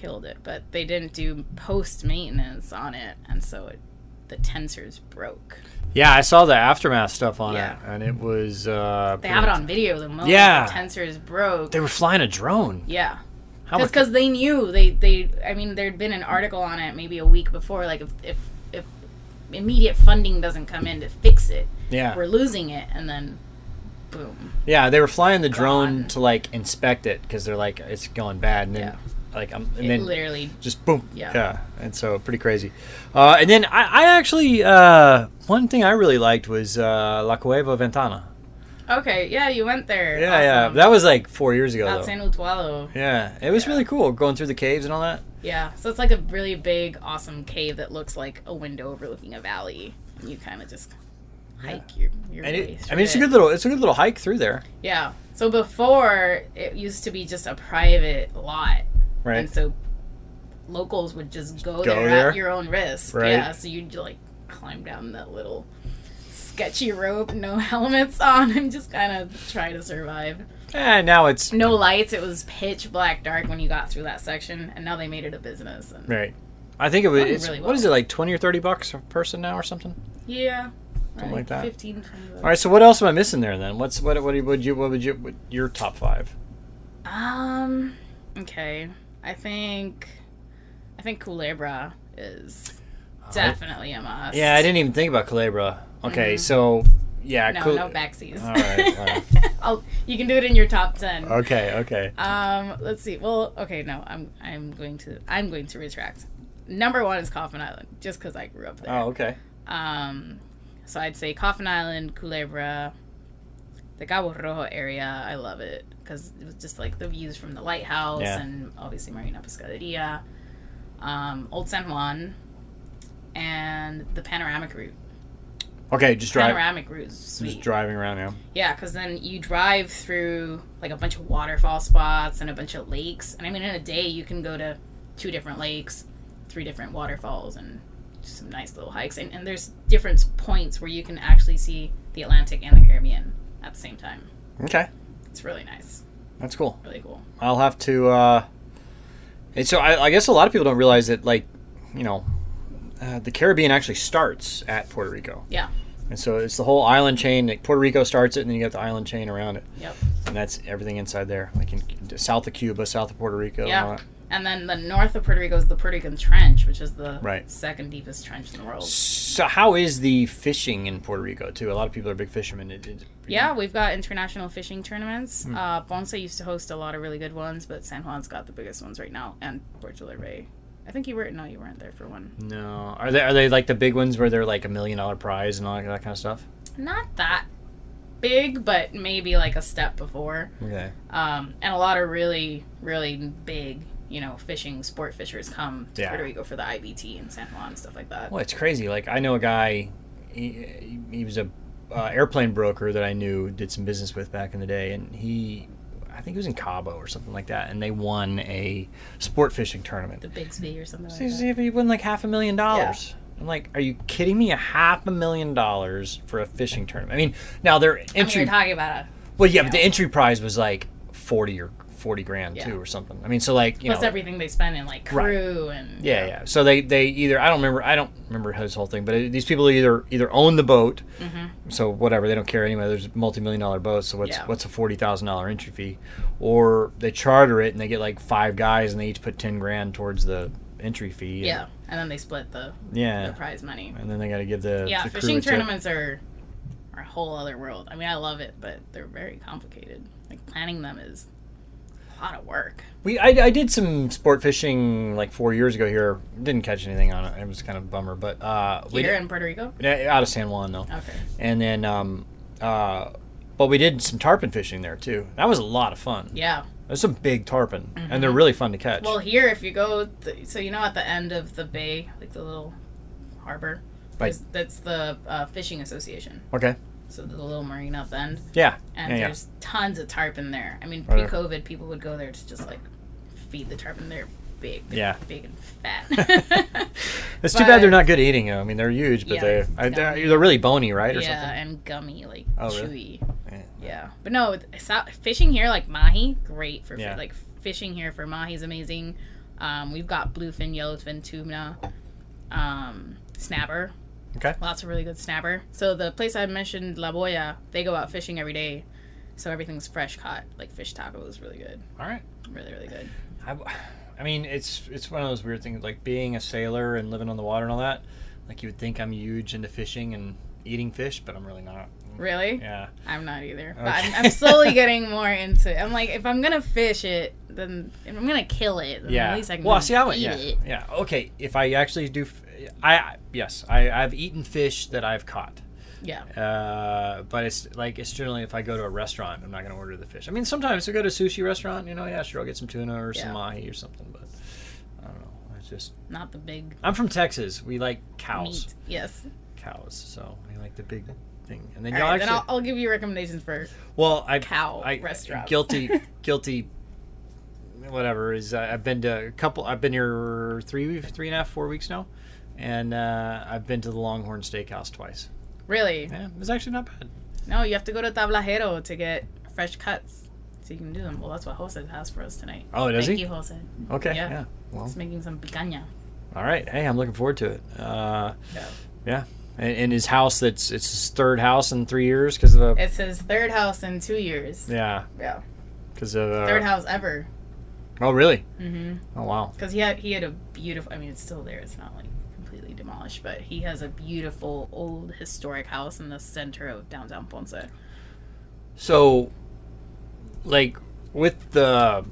killed it. But they didn't do post maintenance on it, and so it, the tensors broke. Yeah, I saw the aftermath stuff on Yeah. it, and it was. Uh, They have it on video. The moment Yeah. the tensors broke. They were flying a drone. yeah. Because they knew they they I mean there'd been an article on it maybe a week before like if if, if immediate funding doesn't come in to fix it Yeah. we're losing it and then boom Yeah, they were flying the drone Gone. to like inspect it because they're like it's going bad, and then Yeah. Like I'm, and it then literally just boom. Yeah. Yeah. And so pretty crazy. Uh, and then I, I actually uh, one thing I really liked was uh, La Cueva Ventana. okay yeah you went there Yeah, yeah. That was like four years ago. Out. San Utuado. Yeah, it was Yeah. really cool going through the caves and all that. Yeah, so it's like a really big, awesome cave that looks like a window overlooking a valley, and you kind of just hike your your And way it, I mean, it's a good little it's a good little hike through there, Yeah. So before it used to be just a private lot, right? and so locals would just go, Go there, there? at your own risk. Right. Yeah. So you'd like climb down that little sketchy rope, no helmets on, and just kind of try to survive. and now it's No lights. It was pitch black dark when you got through that section, and now they made it a business. And right. I think it was. It's, really well. is it like twenty or thirty bucks a person now or something? yeah. Something like that. 15, 20 bucks. All right. So what else am I missing there then? What's what? What would you? What would you? What, your top five? Um. Okay. I think. I think Culebra is definitely a must. Yeah, I didn't even think about Culebra. Okay, so yeah, Mm-hmm. No, Cul- no backsies. All right, all right. I'll, you can do it in your top ten. Okay, okay. Um. Let's see. Well. Okay. No. I'm. I'm going to. I'm going to retract. Number one is Coffin Island, just because I grew up there. Oh, okay. Um. So I'd say Coffin Island, Culebra, the Cabo Rojo area. I love it because it was just like the views from the lighthouse Yeah. and obviously Marina Pescaderia, um, Old San Juan, and the panoramic route. Okay, just drive. Panoramic route is Just driving around now. Yeah, because then you drive through like a bunch of waterfall spots and a bunch of lakes. And I mean, in a day, you can go to two different lakes, three different waterfalls, and some nice little hikes. And, and there's different points where you can actually see the Atlantic and the Caribbean at the same time. Okay, It's really nice. that's cool. Really cool. I'll have to. uh And so I, I guess a lot of people don't realize that, like, you know, uh, the Caribbean actually starts at Puerto Rico, Yeah. and so it's the whole island chain. Like Puerto Rico starts it, and then you got the island chain around it, Yep. and that's everything inside there, like in south of Cuba, south of Puerto Rico. Yeah. That. And then the north of Puerto Rico is the Puerto Rican Trench, which is the Right. second deepest trench in the world. So how is the fishing in Puerto Rico too? A lot of people are big fishermen. It, it, Yeah, we've got international fishing tournaments. Hmm. Uh, Ponce used to host a lot of really good ones, but San Juan's got the biggest ones right now, and Puerto Rey. I think you were no, you weren't there for one. No, are they are they like the big ones where they're like a million dollar prize and all that kind of stuff? Not that big, but maybe like a step before. Okay. Um, and a lot of really, really big, you know, fishing sport fishers come to Yeah. Puerto Rico for the IBT and San Juan and stuff like that. Well, it's crazy. Like I know a guy. He, he was a uh, airplane broker that I knew did some business with back in the day, and he, I think he was in Cabo or something like that, and they won a sport fishing tournament. The Bisbee or something So like he won like half a million dollars. I'm like, are you kidding me? A half a million dollars for a fishing tournament? I mean, now their I mean, entry. you're talking about a well, yeah, but know. the entry prize was like forty or forty grand Yeah. too, or something. I mean, so like you plus know, everything they spend in like Right. crew and Yeah, yeah. So they they either I don't remember I don't remember his whole thing, but it, these people either either own the boat, mm-hmm. so whatever they don't care anyway. There's multi million dollar boats, so what's Yeah. what's a forty thousand dollar entry fee, or they charter it and they get like five guys and they each put ten grand towards the entry fee. and- Yeah, and then they split the, yeah, the prize money. and then they got to give the Yeah, the fishing a tip. tournaments are are a whole other world. I mean, I love it, but they're very complicated. Like planning them is lot of work. We I, I did some sport fishing like four years ago here. Didn't catch anything on it. It was kind of a bummer, but uh, we Here did, in Puerto Rico. Yeah, out of San Juan though. Okay. And then um, uh, but we did some tarpon fishing there too. That was a lot of fun. Yeah. There's some big tarpon, and they're really fun to catch. Well, here if you go, th- so you know at the end of the bay, like the little harbor, Right. that's the uh, fishing association. okay. So the little marina at the end, Yeah. and yeah, yeah. there's tons of tarpon there. I mean, pre-COVID, people would go there to just like feed the tarpon. They're big, Yeah. big and fat. It's too bad they're not good eating. though. I mean, they're huge, but Yeah, they it's I, they're, they're really bony, right, or yeah, something. and gummy, like Oh, chewy. Yeah. Yeah, but no, fishing here like mahi, great for Yeah. like fishing here for mahi is amazing. Um, we've got bluefin, yellowfin, tuna, um, snapper, Okay. lots of really good snapper. So the place I mentioned, La Boya, they go out fishing every day, so everything's fresh caught. Like fish taco is really good, All right. really really good. I, I mean, it's it's one of those weird things, like being a sailor and living on the water and all that. Like you would think I'm huge into fishing and eating fish, but I'm really not. Really, Yeah. I'm not either, but Okay. I'm, I'm slowly getting more into it. I'm like, if I'm gonna fish it, then if I'm gonna kill it, then Yeah. at least I can well, see, I went. eat Yeah. it. Yeah. Okay. If I actually do, I yes, I I've eaten fish that I've caught. Yeah. Uh, but it's like it's generally if I go to a restaurant, I'm not going to order the fish. I mean, sometimes I go to a sushi restaurant, you know, yeah, sure, I'll get some tuna or some Yeah. mahi or something. But I don't know. It's just Not the big I'm from Texas. We like cows, meat. Yes. cows. So we like the big thing. And then All y'all right, actually, then I'll, I'll give you recommendations for well, I cow I restaurants. guilty guilty. Whatever is uh, I've been to a couple. I've been here three three and a half four weeks now, and uh, I've been to the Longhorn Steakhouse twice. really. Yeah, it was actually not bad. No, you have to go to Tablajero to get fresh cuts, so you can do them. Well, that's what Jose has for us tonight. Oh, does Thank he? you, Jose. Okay. Yeah. yeah. Well, He's making some picanha. All right. Hey, I'm looking forward to it. Uh, Yeah. yeah. In, in his house, that's it's his third house in three years because of a It's his third house in two years. yeah Yeah. because of uh, Third house ever. Oh, really? Mm-hmm. Oh, wow. Because he had he had a beautiful. I mean, it's still there. It's not like demolished, but he has a beautiful old historic house in the center of downtown Ponce. So, like with the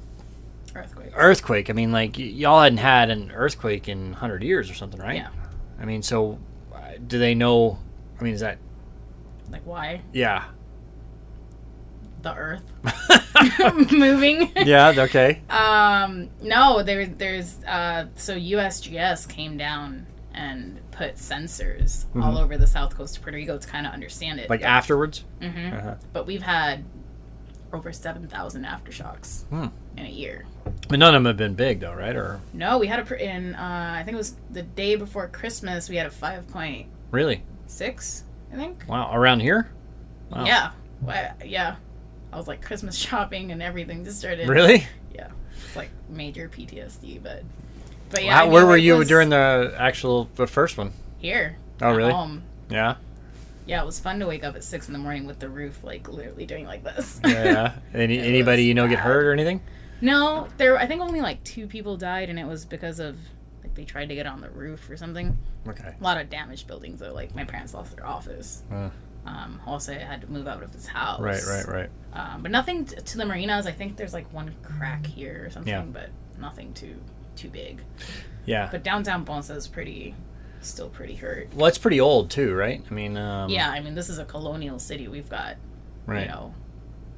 Earthquake. earthquake, I mean, like y- y'all hadn't had an earthquake in hundred years or something, right? Yeah. I mean, so uh, do they know? I mean, is that Like why yeah? the Earth moving? yeah. Okay. Um, no, there, there's uh, so USGS came down and put sensors all over the south coast of Puerto Rico to kind of understand it. Mm-hmm. Like afterwards. hmm Uh-huh. But we've had over seven thousand aftershocks Hmm. in a year. But none of them have been big, though, right? Or No, we had a pr- in uh, I think it was the day before Christmas. We had a five point really? six. I think. Wow. Around here? Wow. Yeah. Wha- Yeah. I was like Christmas shopping and everything just started. Really? Yeah. It's like major PTSD, but. But Wow, I where were you was during the actual the first one? here? Oh, really? Home. Yeah. Yeah, it was fun to wake up at six in the morning with the roof like literally doing like this. Yeah. yeah. Any, anybody you know get hurt or anything? no, there. I think only like two people died, and it was because of like they tried to get on the roof or something. Okay. A lot of damaged buildings though. Like my parents lost their office. Uh, Um, Jose had to move out of his house. right. Right. Right. Um, but nothing t- to the marinas. I think there's like one crack here or something, Yeah. but nothing too too big. Yeah. But downtown Ponce is pretty, still pretty hurt. Well, it's pretty old too, right? I mean, um, yeah, I mean this is a colonial city. We've got Right. you know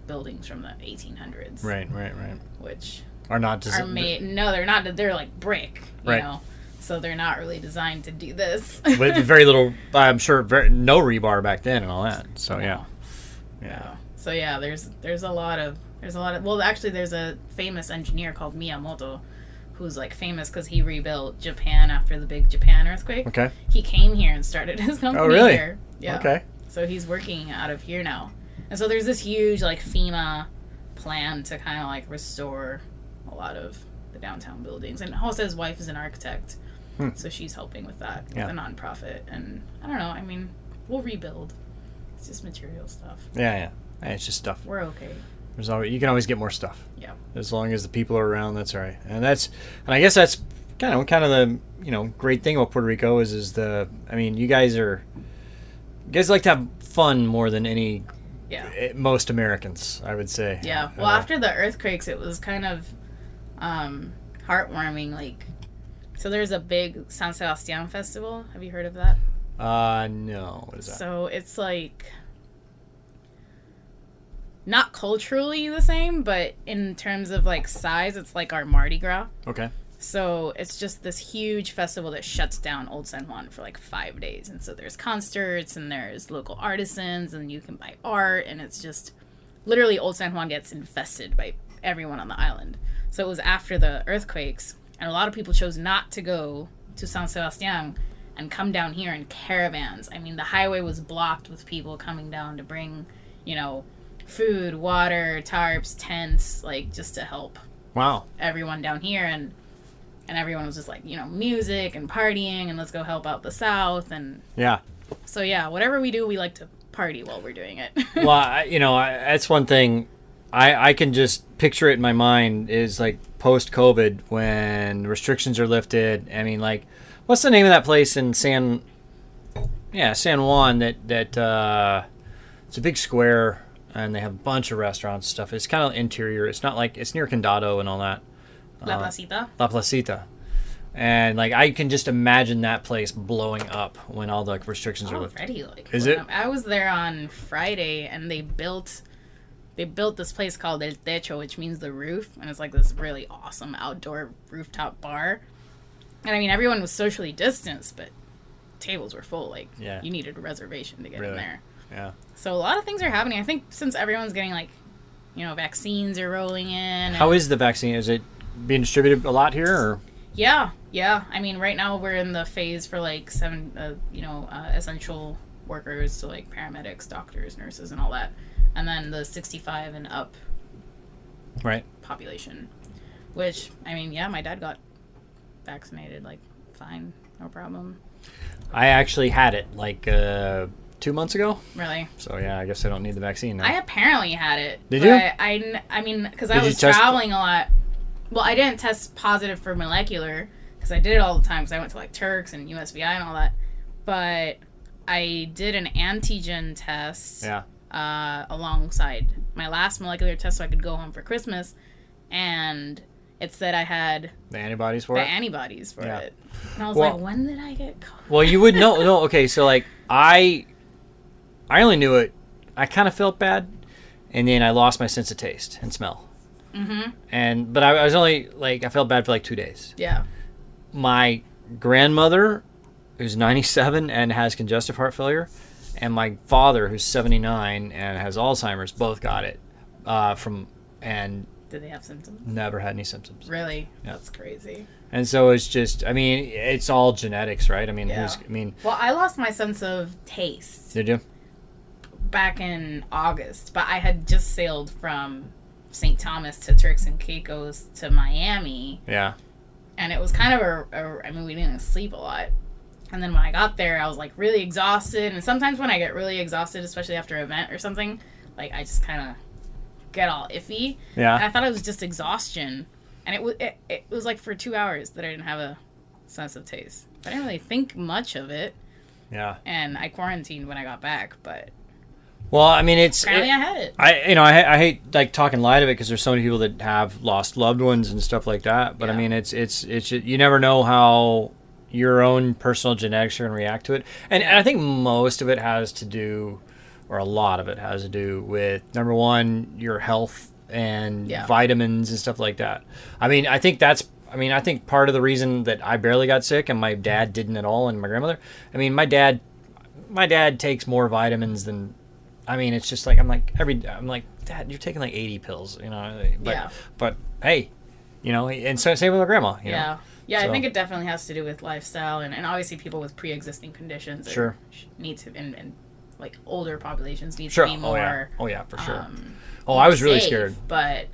buildings from the 1800s, Right. Right. Right. which are not? Does are made. No, they're not. They're like brick, you Right. know. So they're not really designed to do this. with very little. I'm sure very, no rebar back then and all that. So yeah. Yeah. Yeah. So yeah, there's there's a lot of there's a lot of well actually there's a famous engineer called Miyamoto who's like famous because he rebuilt Japan after the big Japan earthquake. Okay. He came here and started his company Oh, really? here. Yeah. Okay. So he's working out of here now. And so there's this huge like FEMA plan to kind of like restore a lot of the downtown buildings. And Jose's wife is an architect. Hmm. So she's helping with that with Yeah. a nonprofit. And I don't know, I mean, we'll rebuild. It's just material stuff. Yeah. Yeah. It's just stuff. We're okay. There's always you can always get more stuff. Yeah. As long as the people are around, that's all right. And that's and I guess that's kind of kind of the you know great thing about Puerto Rico is is the I mean you guys are you guys like to have fun more than any Yeah. eh, most Americans, I would say. Yeah. Well, Uh, after the earthquakes, it was kind of um, heartwarming. Like, so there's a big San Sebastian festival. Have you heard of that? Uh, no. What is that? So it's like not culturally the same, but in terms of like size, it's like our Mardi Gras. okay. So it's just this huge festival that shuts down Old San Juan for like five days. And so there's concerts and there's local artisans and you can buy art. And it's just literally Old San Juan gets infested by everyone on the island. So it was after the earthquakes. And a lot of people chose not to go to San Sebastian and come down here in caravans. I mean, the highway was blocked with people coming down to bring, you know, food, water, tarps, tents, like just to help Wow. everyone down here and and everyone was just like you know music and partying and let's go help out the south and Yeah. so yeah whatever we do we like to party while we're doing it well, I, you know, I, that's one thing. I I can just picture it in my mind is like post COVID when restrictions are lifted. I mean, like, what's the name of that place in San? Yeah, San Juan. That that uh, it's a big square and they have a bunch of restaurants and stuff. It's kind of interior. It's not like it's near Condado and all that. la uh, placita La Placita. And like I can just imagine that place blowing up when all the like, restrictions are lifted. already like Is it? i was there on friday and they built they built this place called el techo which means the roof and it's like this really awesome outdoor rooftop bar and i mean everyone was socially distanced but tables were full like Yeah. you needed a reservation to get in there Yeah. So a lot of things are happening. I think since everyone's getting like, you know, vaccines are rolling in. How is the vaccine? Is it being distributed a lot here or Yeah, yeah. I mean, right now we're in the phase for like seven, uh, you know, uh, essential workers, so like paramedics, doctors, nurses, and all that, and then the sixty-five and up right? population. Which I mean, yeah, my dad got vaccinated, like fine, no problem. I actually had it like uh, two months ago. Really, So yeah, I guess I don't need the vaccine now. I apparently had it. Did you? I mean, because I Did was traveling a lot. Well, I didn't test positive for molecular because I did it all the time because I went to like Turks and USVI and all that. But I did an antigen test yeah. uh, alongside my last molecular test so I could go home for Christmas. And it said I had The antibodies for the it. antibodies for Yeah. it. And I was Well- like, when did I get COVID? Well, you would know. No, okay. So like I, I only knew it. I kind of felt bad, and then I lost my sense of taste and smell. Mm-hmm. And but I, I was only like I felt bad for like two days. Yeah. My grandmother, who's 97 and has congestive heart failure, and my father, who's 79 and has Alzheimer's, both got it uh, from and Did they have symptoms? never had any symptoms. Really? Yeah. That's crazy. And so it's just, I mean, it's all genetics, right? I mean, Yeah. who's, I mean, Well, I lost my sense of taste. did you? Back in August, but I had just sailed from St. Thomas to Turks and Caicos to Miami, Yeah. and it was kind of a, a. I mean, we didn't sleep a lot. And then when I got there, I was like really exhausted. And sometimes when I get really exhausted, especially after an event or something, like I just kind of get all iffy. And I thought it was just exhaustion, and it was it, it was like for two hours that I didn't have a sense of taste. I didn't really think much of it, Yeah. and I quarantined when I got back. But Well, I mean, it's, apparently, it- I had it. I, you know, I, I hate like talking light of it because there's so many people that have lost loved ones and stuff like that. But I mean, it's, it's, it's, you never know how your own personal genetics are going to react to it. And, and I think most of it has to do, or a lot of it has to do with number one, your health and Yeah. vitamins and stuff like that. I mean, I think that's, I mean, I think part of the reason that I barely got sick and my dad didn't at all and my grandmother, I mean, my dad, my dad takes more vitamins than, I mean, it's just like, I'm like, every, I'm like, dad, you're taking like 80 pills, you know? But, Yeah. but hey, you know, and so same with my grandma, you know? Yeah. Yeah, So- I think it definitely has to do with lifestyle and, and obviously people with pre existing conditions Sure. need to and, and like older populations need Sure. to be Oh more yeah. Oh yeah, for sure. um, oh, I was really scared. But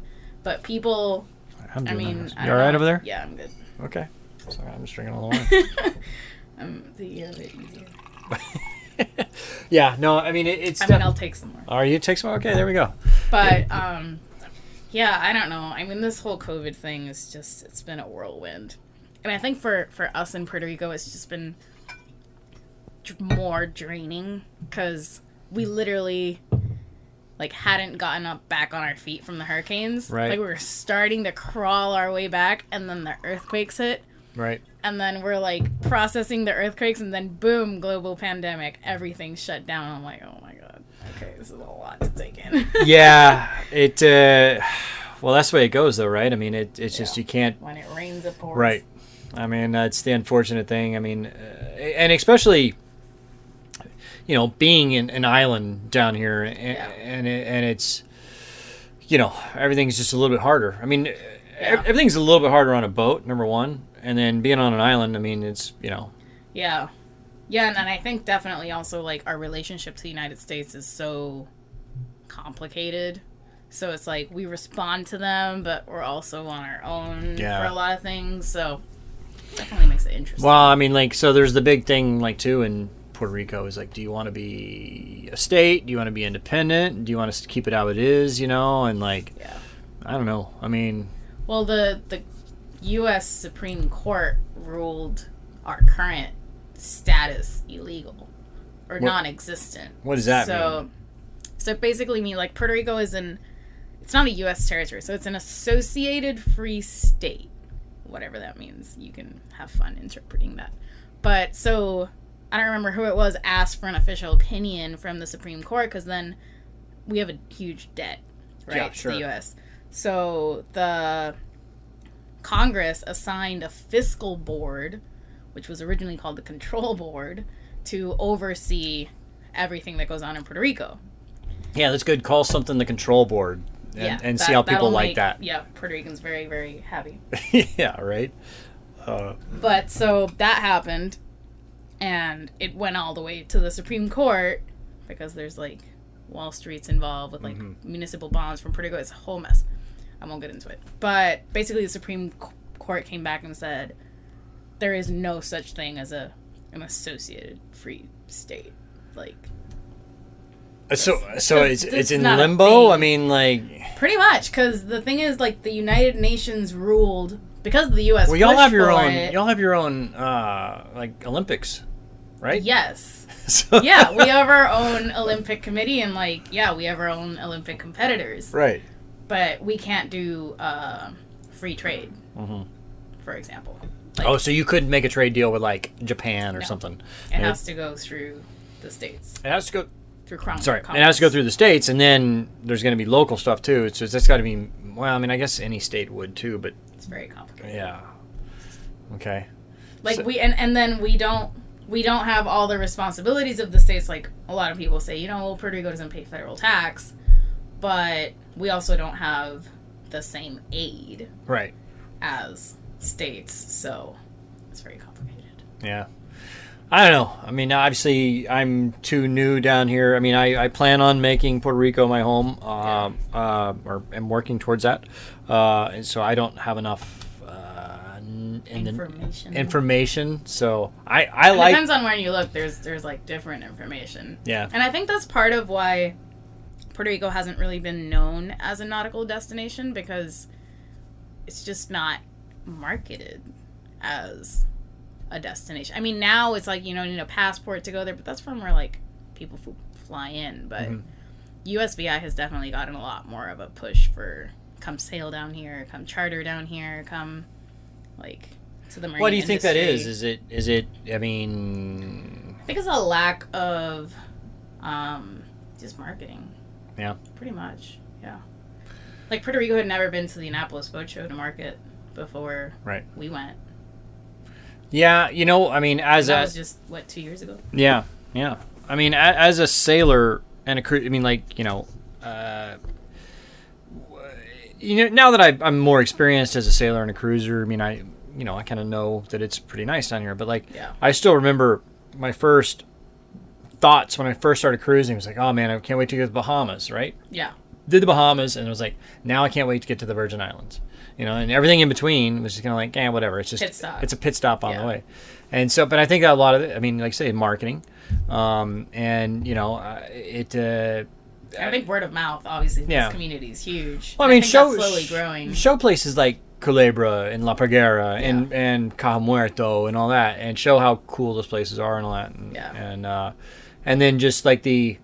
but people I'm I doing mean. I you don't all right know. over there? Yeah, I'm good. Okay. Sorry, I'm just drinking all the wine. um the a bit easier. yeah. No, I mean, it, it's. I mean I'll take some more. Are you take some? Okay, there we go. But um yeah, I don't know. I mean this whole COVID thing is just it's been a whirlwind. And I think for for us in Puerto Rico it's just been more draining because we literally like hadn't gotten up back on our feet from the hurricanes. Right. Like we were starting to crawl our way back, and then the earthquakes hit, Right. and then we're like processing the earthquakes, and then boom, global pandemic, everything shut down. I'm like, oh my god, okay, this is a lot to take in. Yeah. It. Uh, well, that's the way it goes, though, right? I mean, it, it's just Yeah. you can't. when it rains, it pours. Right. I mean, that's the unfortunate thing. I mean, uh, and especially, you know, being in an island down here, and Yeah. and, it, and it's, you know, everything's just a little bit harder. I mean, Yeah. everything's a little bit harder on a boat, number one, and then being on an island. I mean, it's you know, Yeah. Yeah, and, and I think definitely also like our relationship to the United States is so complicated. So it's like we respond to them, but we're also on our own Yeah. for a lot of things. So definitely makes it interesting. well, I mean, like, so there's the big thing, like, too, in Puerto Rico is like, do you want to be a state? Do you want to be independent? Do you want to keep it how it is? You know, and like, yeah. I don't know. I mean, Well, the the U.S. Supreme Court ruled our current status illegal or What- non-existent. what does that so, mean? So it basically means like Puerto Rico is an it's not a U.S. territory, so it's an associated free state, whatever that means. You can have fun interpreting that. But so I don't remember who it was asked for an official opinion from the Supreme Court because then we have a huge debt, right, Yeah, to the U.S. So the Congress assigned a fiscal board, which was originally called the Control Board, to oversee everything that goes on in Puerto Rico. Yeah, that's good. Call something the control board and, yeah, and that- see how people like make- that. Yeah, Puerto Ricans very very happy. yeah, right. Uh, But so that happened, and it went all the way to the Supreme Court because there's like Wall Street's involved with like Mm-hmm. municipal bonds from Puerto Rico. It's a whole mess. I won't get into it. But basically, the Supreme Court came back and said there is no such thing as a an associated free state. Like so, so it's It's it's in limbo. I mean, like, pretty much, because the thing is, like the United Nations ruled because the U.S. well, y'all have your own. it. Y'all have your own, uh, like Olympics, right? Yes. So, yeah, we have our own Olympic committee, and like, yeah, we have our own Olympic competitors, Right. But we can't do uh, free trade, Mhm. for example. Oh, so you couldn't make a trade deal with like Japan or No. something? It has to go through the states, It has to go. through. Sorry, it has to go through the states, and then there's going to be local stuff too. So that's got to be. Well, I mean, I guess any state would too, but It's very complicated. yeah. Okay. Like So- we and and then we don't we don't have all the responsibilities of the states. Like a lot of people say, you know, well, Puerto Rico doesn't pay federal tax, but we also don't have the same aid Right. as states, so it's very complicated. Yeah. I don't know. I mean, obviously, I'm too new down here. I mean, I, I plan on making Puerto Rico my home, uh, uh, or am working towards that. Uh, and so I don't have enough uh, n- in the- Information. information. So I, I It like. depends on where you look. There's there's like different information, Yeah. and I think that's part of why Puerto Rico hasn't really been known as a nautical destination because it's just not marketed as a destination. I mean, now it's like you know you need a passport to go there, but that's from where like people fly in. But Mhm. USVI has definitely gotten a lot more of a push for come sail down here, come charter down here, come like to the marine. What do you think that is? Is it? Is it? I mean, I think it's a lack of um, just marketing. Yeah. Pretty much. Yeah. Like Puerto Rico had never been to the Annapolis Boat Show to market before Right. we went. yeah. You know, I mean, as that a was just what two years ago. Yeah, yeah. I mean, a, as a sailor and a crew, I mean, like you know, uh, you know, now that I, I'm more experienced as a sailor and a cruiser, I mean, I, you know, I kind of know that it's pretty nice down here. But like, Yeah. I still remember my first thoughts when I first started cruising was like, oh man, I can't wait to get to the Bahamas, right? Yeah. Did the Bahamas, and it was like, now I can't wait to get to the Virgin Islands. You know, and everything in between was just kind of like, eh, whatever. It's just Pit stop. it's a pit stop on Yeah. the way. And so, but I think a lot of it, I mean, like I say, marketing, um, and you know, uh, it. Uh, I think word of mouth, obviously, Yeah. this community is huge. well, I mean, think show slowly growing. show places like Culebra and La Parguera and and Caja Muerto and all that, and show how cool those places are and all that. And, Yeah. And uh, and then just like the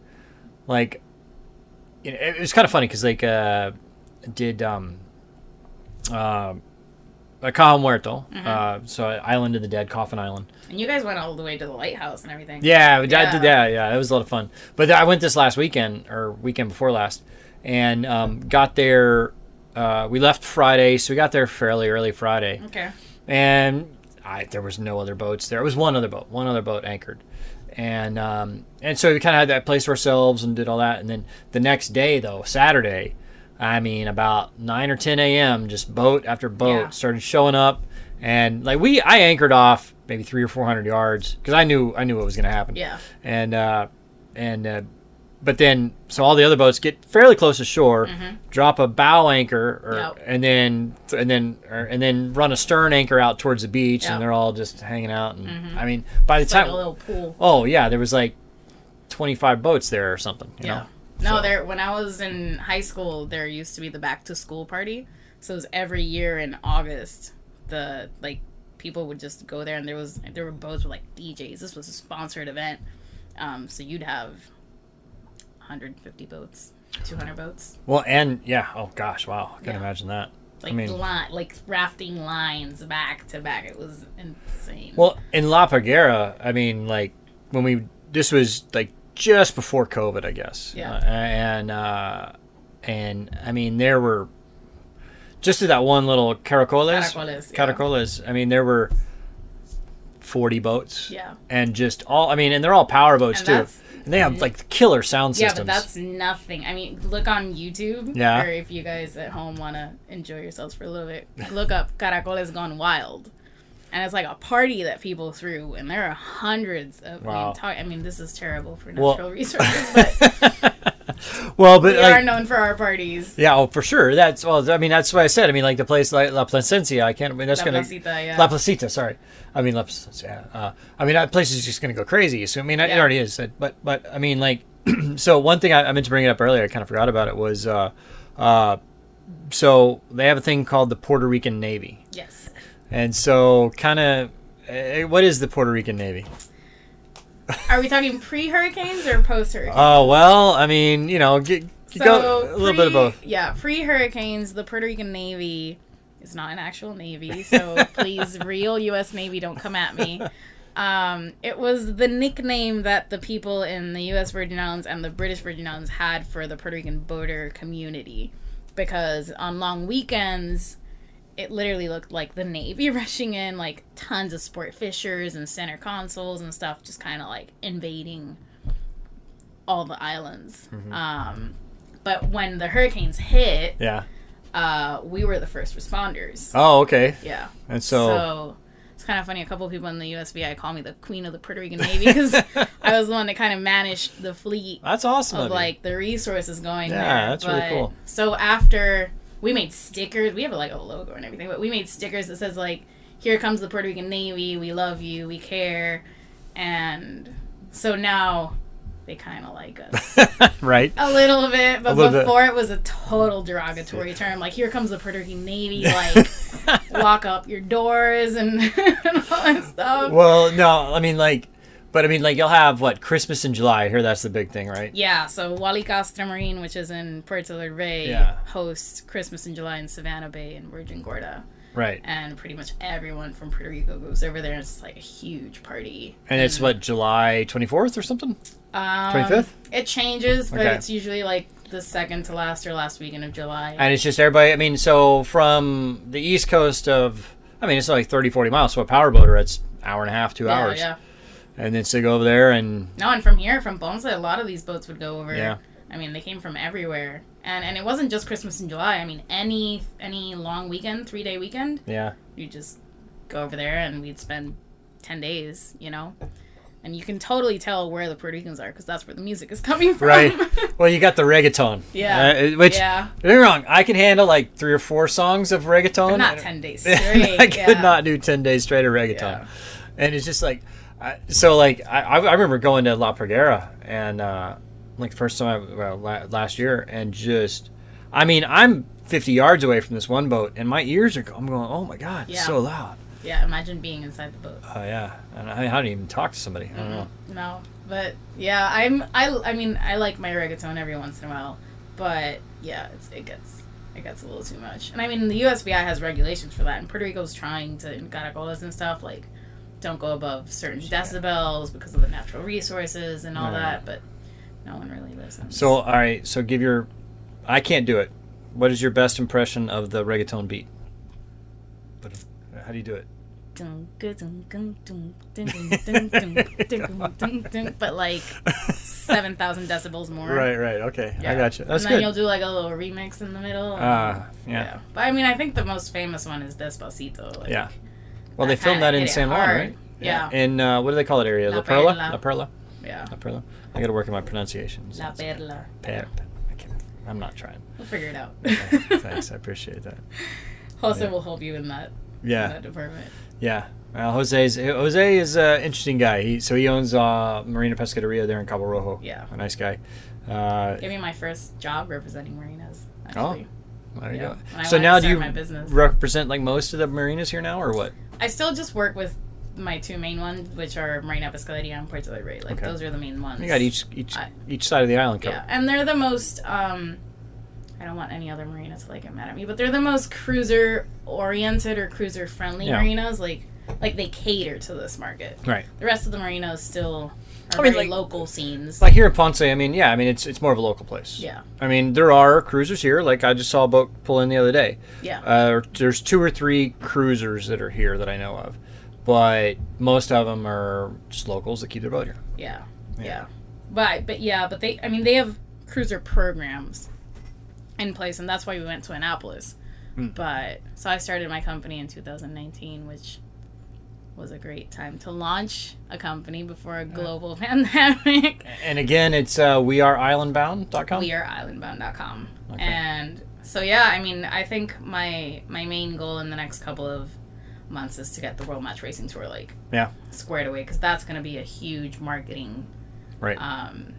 like, you know, it, was kind of funny because like uh, did um uh. Caja Muerto, Mm-hmm. uh, so Island of the Dead, Coffin Island. And you guys went all the way to the lighthouse and everything. Yeah, I did Yeah. that. Yeah, it was a lot of fun. But I went this last weekend or weekend before last, and um, got there. Uh, we left Friday, so we got there fairly early Friday, Okay. and I, there was no other boats there. It was one other boat, one other boat anchored, and um, and so we kind of had that place to ourselves and did all that. And then the next day, though, Saturday, I mean, about nine or ten a.m., just boat after boat Yeah. started showing up, and like we, I anchored off maybe three or four hundred yards because I knew I knew what was going to happen Yeah. and uh, and uh, but then so all the other boats get fairly close to shore, drop a bow anchor, or, Mm-hmm. Yep. and then and then or, and then run a stern anchor out towards the beach, Yep. and they're all just hanging out. And I mean, by the It's like time a little pool. oh yeah, there was like twenty five boats there or something. You Yeah. know? No, So- there. When I was in high school, there used to be the back to school party. So it was every year in August. The like people would just go there, and there was there were boats with like DJs. This was a sponsored event. Um, so you'd have 150 boats, 200 boats, Well, and yeah, oh gosh, wow, I can Yeah. imagine that. like I mean, li- like rafting lines back to back. It was insane. Well, in La Parguera, I mean, like when we this was like just before COVID, I guess. Yeah. Uh, and uh, and I mean, there were just to that one little Caracoles. Caracoles, yeah. Caracoles. I mean, there were forty boats. Yeah. And just all. I mean, and they're all power boats And too. that's- And they have like killer sound Yeah, systems. but that's nothing. I mean, look on YouTube. Yeah. Or if you guys at home want to enjoy yourselves for a little bit, look up Caracoles Gone Wild. And it's like a party that people threw, and there are hundreds of. I, Wow. mean, talk, I mean, this is terrible for Well- natural resources, but well, but we like, are known for our parties. yeah, oh, for sure. That's well. I mean, that's what I said. I mean, like the place like La Placencia. I can't. I mean, that's La gonna. Placita, yeah. La Placita, sorry. I mean La Placita. Yeah. Uh, I mean that place is just going to go crazy. So I mean it already is. But but I mean like so one thing I, I meant to bring it up earlier. I kind of forgot about it was uh, uh, so they have a thing called the Puerto Rican Navy, Yes. and so kind of uh, what is the Puerto Rican Navy? Are we talking pre hurricanes or post hurricanes? Oh well, I mean you know get, go a little bit of both. Yeah, pre hurricanes, the Puerto Rican Navy is not an actual navy, so please, real U.S. Navy, don't come at me. Um, it was the nickname that the people in the U.S. Virgin Islands and the British Virgin Islands had for the Puerto Rican boater community, because on long weekends, it literally looked like the Navy rushing in, like tons of sport fishers and center consoles and stuff, just kind of like invading all the islands. Um, but when the hurricanes hit, Yeah. uh, we were the first responders. Oh okay. Yeah. And so, So it's kind of funny. A couple of people in the USVI call me the queen of the Puerto Rican Navy because I was the one that kind of managed the fleet that's awesome. of like the resources going Yeah, there. that's really cool. So after we made stickers, we have like a logo and everything, but we made stickers that says like, "Here comes the Puerto Rican Navy. We love you. We care." And so now they kind of like us right. a little bit, but little bit. before it was a total derogatory term. Like, here comes the Puerto Rican Navy. Like, lock up your doors and, and all that stuff. Well, no, I mean like, but I mean like you'll have what Christmas in July. I hear that's the big thing, right? Yeah, so Wally Castro Marine, which is in Puerto del Rey, Yeah. hosts Christmas in July in Savannah Bay and Virgin Gorda. Right. And pretty much everyone from Puerto Rico goes over there. And it's like a huge party. And it's what July twenty fourth or something. Um, 25th? It changes, but Okay. it's usually like the second to last or last weekend of July. And it's just everybody. I mean, so from the east coast of, I mean, it's like 30, 40 miles. So a power boater, it's hour and a half, two yeah, hours. yeah. And then they go over there and No, and from here, from Ponce, a lot of these boats would go over. Yeah. I mean, they came from everywhere, and and it wasn't just Christmas in July. I mean, any any long weekend, three day weekend, yeah, you just go over there, and we'd spend ten days, you know. And you can totally tell where the Puerto Ricans are because that's where the music is coming from. right. well, you got the reggaeton. Yeah. Uh, which yeah, don't get me wrong, I can handle like three or four songs of reggaeton. but not ten days straight. I could yeah. not do ten days straight of reggaeton, Yeah. and it's just like, I, so like I, I remember going to La Parguera and uh, like first time I, well, la- last year and just, I mean I'm 50 yards away from this one boat, and my ears are. I'm going. Oh my god, it's so loud. Yeah, imagine being inside the boat. Oh yeah, and I, how do you even talk to somebody? I don't know. No, but yeah, I'm. I. I mean, I like my reggaeton every once in a while, but yeah, it's it gets it gets a little too much. And I mean, the USVI has regulations for that, and Puerto Rico's trying to in caracoles and stuff like don't go above certain decibels because of the natural resources and all that, but no one really listens. So, all right, so give your. I can't do it. What is your best impression of the reggaeton beat? But How do you do it? but like seven thousand decibels more. Right, right, okay, yeah. I got you. That's and then good. you'll do like a little remix in the middle. Ah, uh, yeah. yeah. But I mean, I think the most famous one is Despacito. Like, yeah. Well, they filmed that in San Juan, right? Yeah. In uh, what do they call it area? La, La Perla. Perla. La Perla. Yeah. La Perla. I got to work on my pronunciations. La Perla. Per- I can't, I'm not trying. We'll figure it out. Okay, Thanks, I appreciate that. Jose Yeah. will help you in that, in Yeah, that department. yeah. Well, Jose's Jose is an interesting guy. He, so he owns uh, Marina Pescaderia there in Cabo Rojo. Yeah. a nice guy. Uh, Gave me my first job representing marinas. Actually. there you Yeah. go. So now do you represent like most of the marinas here now, or what? I still just work with my two main ones, which are Marina Pescaderia and Puerto del Rey. Like Okay. those are the main ones. You got each each I- each side of the island covered. Yeah, and they're the most. Um, I don't want any other marina to like get mad at me, but they're the most cruiser oriented or cruiser friendly Yeah. marinas. Like, like they cater to this market. Right. The rest of the marinas still I mean, like- local scenes. Like here in Ponce, I mean, yeah, I mean it's it's more of a local place. yeah, I mean, there are cruisers here. Like I just saw a boat pull in the other day. yeah, Uh, there's two or three cruisers that are here that I know of, but most of them are just locals that keep their boat here. yeah, Yeah. yeah, But but yeah, but they. I mean, they have cruiser programs in place, and that's why we went to Annapolis. Hmm. But so I started my company in 2019, which was a great time to launch a company before a global pandemic. And again, it's uh, weareislandbound.com. weareislandbound.com. Okay. And so yeah, I mean, I think my my main goal in the next couple of months is to get the World Match Racing Tour like Yeah. squared away because that's going to be a huge marketing Right. um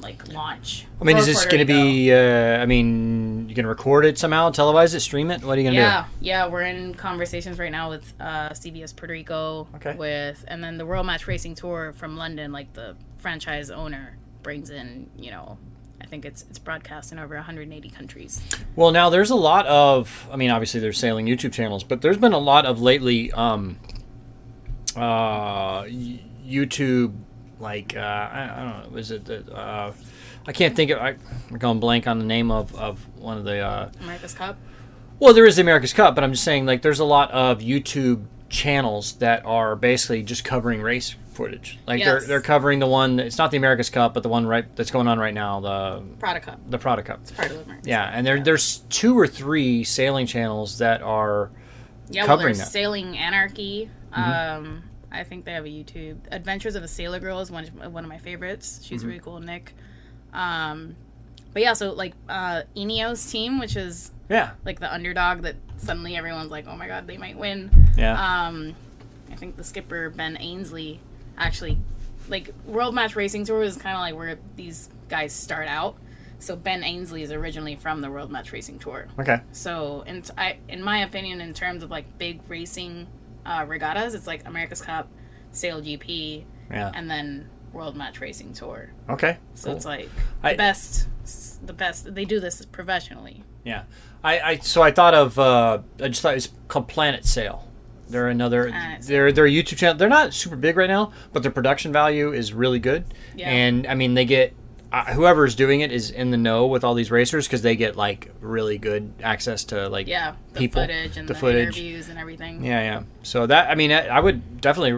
like launch. I mean, is this going to be? Uh, I mean, you're going to record it somehow, televise it, stream it. What are you going to do? Yeah, yeah, we're in conversations right now with uh, CBS Puerto Rico. Okay. With and then the World Match Racing Tour from London, like the franchise owner brings in, you know, I think it's it's broadcast in over 180 countries. Well, now there's a lot of. I mean, obviously there's sailing YouTube channels, but there's been a lot of lately. Um, uh, YouTube, like uh, I, I don't know, was it? the, Uh, I can't think of. I, I'm going blank on the name of, of one of the. Uh, America's Cup. Well, there is the America's Cup, but I'm just saying, like, there's a lot of YouTube channels that are basically just covering race footage. Like, they're they're covering the one. It's not the America's Cup, but the one right that's going on right now, the Prada Cup. the Prada Cup. Part of the America's Yeah, Cup. and there there's two or three sailing channels that are. yeah, well, covering there's that. Mm-hmm. Sailing Anarchy. Um, I think they have a YouTube. Adventures of a Sailor Girl is one of, one of my favorites. She's Mm-hmm. really cool, Nick. Um, but yeah, so like uh, Ineos team, which is Yeah, like the underdog that suddenly everyone's like, oh my god, they might win. yeah, Um, I think the skipper Ben Ainslie actually, like World Match Racing Tour is kind of like where these guys start out. So Ben Ainslie is originally from the World Match Racing Tour. okay, So t- I, in my opinion, in terms of like big racing uh, regattas, it's like America's Cup, Sail GP, yeah, and then World Match Racing Tour. okay. So cool. it's like I- the best, the best. They do this professionally. Yeah, I, I so I thought of uh, I just thought it's called Planet Sail. They're another. They're they're a YouTube channel. They're not super big right now, but their production value is really good. Yeah. And I mean, they get uh, whoever is doing it is in the know with all these racers because they get like really good access to like Yeah, the people, footage and the the, footage. interviews and everything. Yeah, yeah. So that I mean, I, I would definitely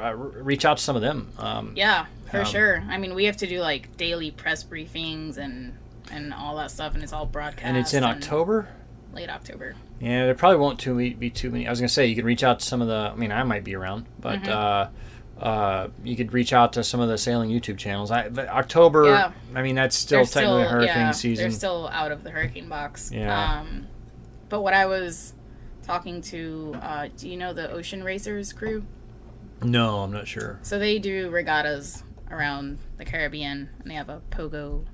uh, reach out to some of them. Um, Yeah, for Um, sure. I mean, we have to do like daily press briefings and and all that stuff, and it's all broadcast. and it's in October. late October. Yeah, there probably won't too be too many. I was gonna say you can reach out to some of the. I mean, I might be around, but Mm-hmm. uh, uh, you could reach out to some of the sailing YouTube channels. I, October. Yeah. I mean, that's still They're technically hurricane yeah, season. They're still out of the hurricane box. Yeah. Um, but what I was talking to, uh, do you know the Ocean Racers crew? no, I'm not sure. So they do regattas around the Caribbean, and they have a pogo.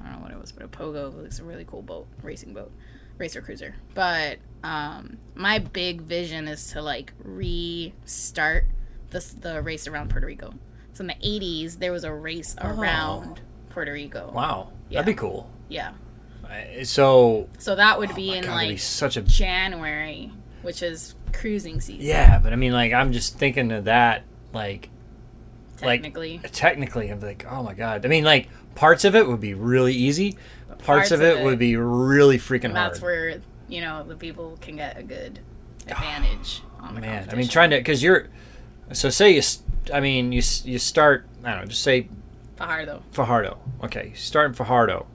I don't know what it was, but a pogo. It's a really cool boat, racing boat. racer cruiser. But um, my big vision is to like restart this the race around Puerto Rico. So in the '80s, there was a race around Puerto Rico. Wow, Yeah. that'd be cool. Yeah. Uh, So, So that would be Oh my in God, that'd be like such a January, which is cruising season. yeah. But I mean, like, I'm just thinking of that, like, like- Technically, technically, I'm like, oh my god. I mean, like, parts of it would be really easy. Parts, parts of it, it- would be really freaking that's hard. where you know the people can get a good advantage on the Man, I mean, trying to because you're. So say you, I mean, you you start. I don't know. Just say Fajardo. Fajardo. Okay, start in Fajardo.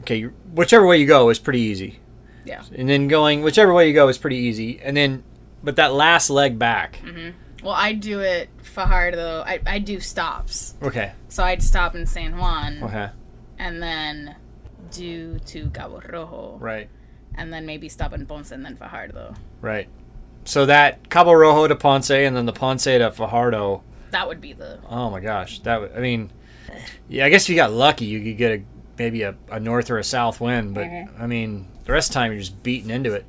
Okay, whichever way you go is pretty easy. Yeah. And then going whichever way you go is pretty easy. And then, but that last leg back. Mm-hmm. Well, I do it Fajardo. I, I do stops. Okay. So I'd stop in San Juan Okay. and then do to Cabo Rojo Right. and then maybe stop in Ponce and then Fajardo. Right. So that Cabo Rojo to Ponce and then the Ponce to Fajardo. That would be the Oh my gosh, that would. I mean, yeah. I guess if you got lucky, you could get a maybe a, a north or a south wind. But Mhm. I mean, the rest of the time you're just beating into it.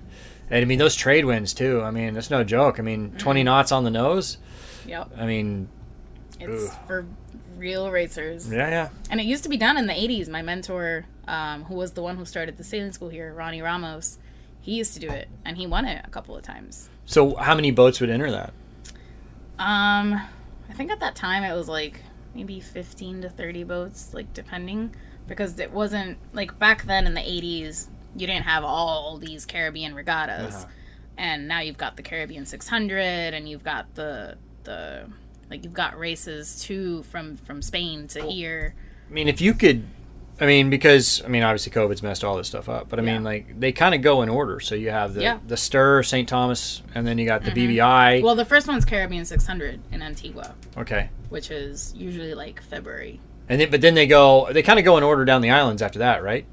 And I mean, those trade winds too. I mean, that's no joke. I mean, 20 knots on the nose. yep. I mean, It's Ugh. for real racers. yeah, yeah. And it used to be done in the 80s. My mentor, um, who was the one who started the sailing school here, Ronnie Ramos, he used to do it and he won it a couple of times. So how many boats would enter that? Um, I think at that time it was like maybe 15 to 30 boats, like depending, because it wasn't like back then in the 80s, you didn't have all these Caribbean regattas. Uh-huh. And now you've got the Caribbean 600 and you've got the the like you've got races too from from Spain to here. I mean, if you could, I mean, because I mean, obviously COVID's messed all this stuff up, but I mean, like they kind of go in order. So you have the Yeah. the Stir, St. Thomas, and then you got the BVI. Well, the first one's Caribbean 600 in Antigua, okay, which is usually like February. and then but then they go, they kind of go in order down the islands after that, right?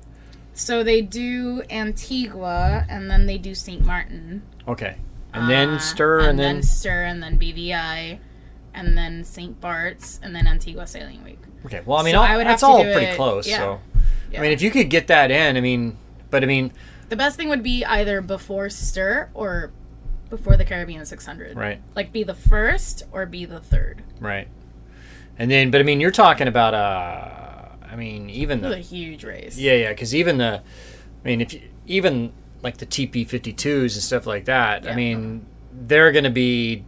So they do Antigua and then they do St. Martin. Okay, and then Uh, Stir, and, then, Stir, and then BVI, and then St. Bart's, and then Antigua Sailing Week. okay. Well, I mean, So all, I would that's all pretty it- close. yeah. So Yeah. I mean, if you could get that in, I mean, but I mean, the best thing would be either before Stir or before the Caribbean 600. right, Like be the first or be the third. right, and then, but I mean, you're talking about, uh, I mean, even the a huge race. Yeah, yeah, because even the, I mean, if you, even like the TP 52s and stuff like that, I mean, they're going to be,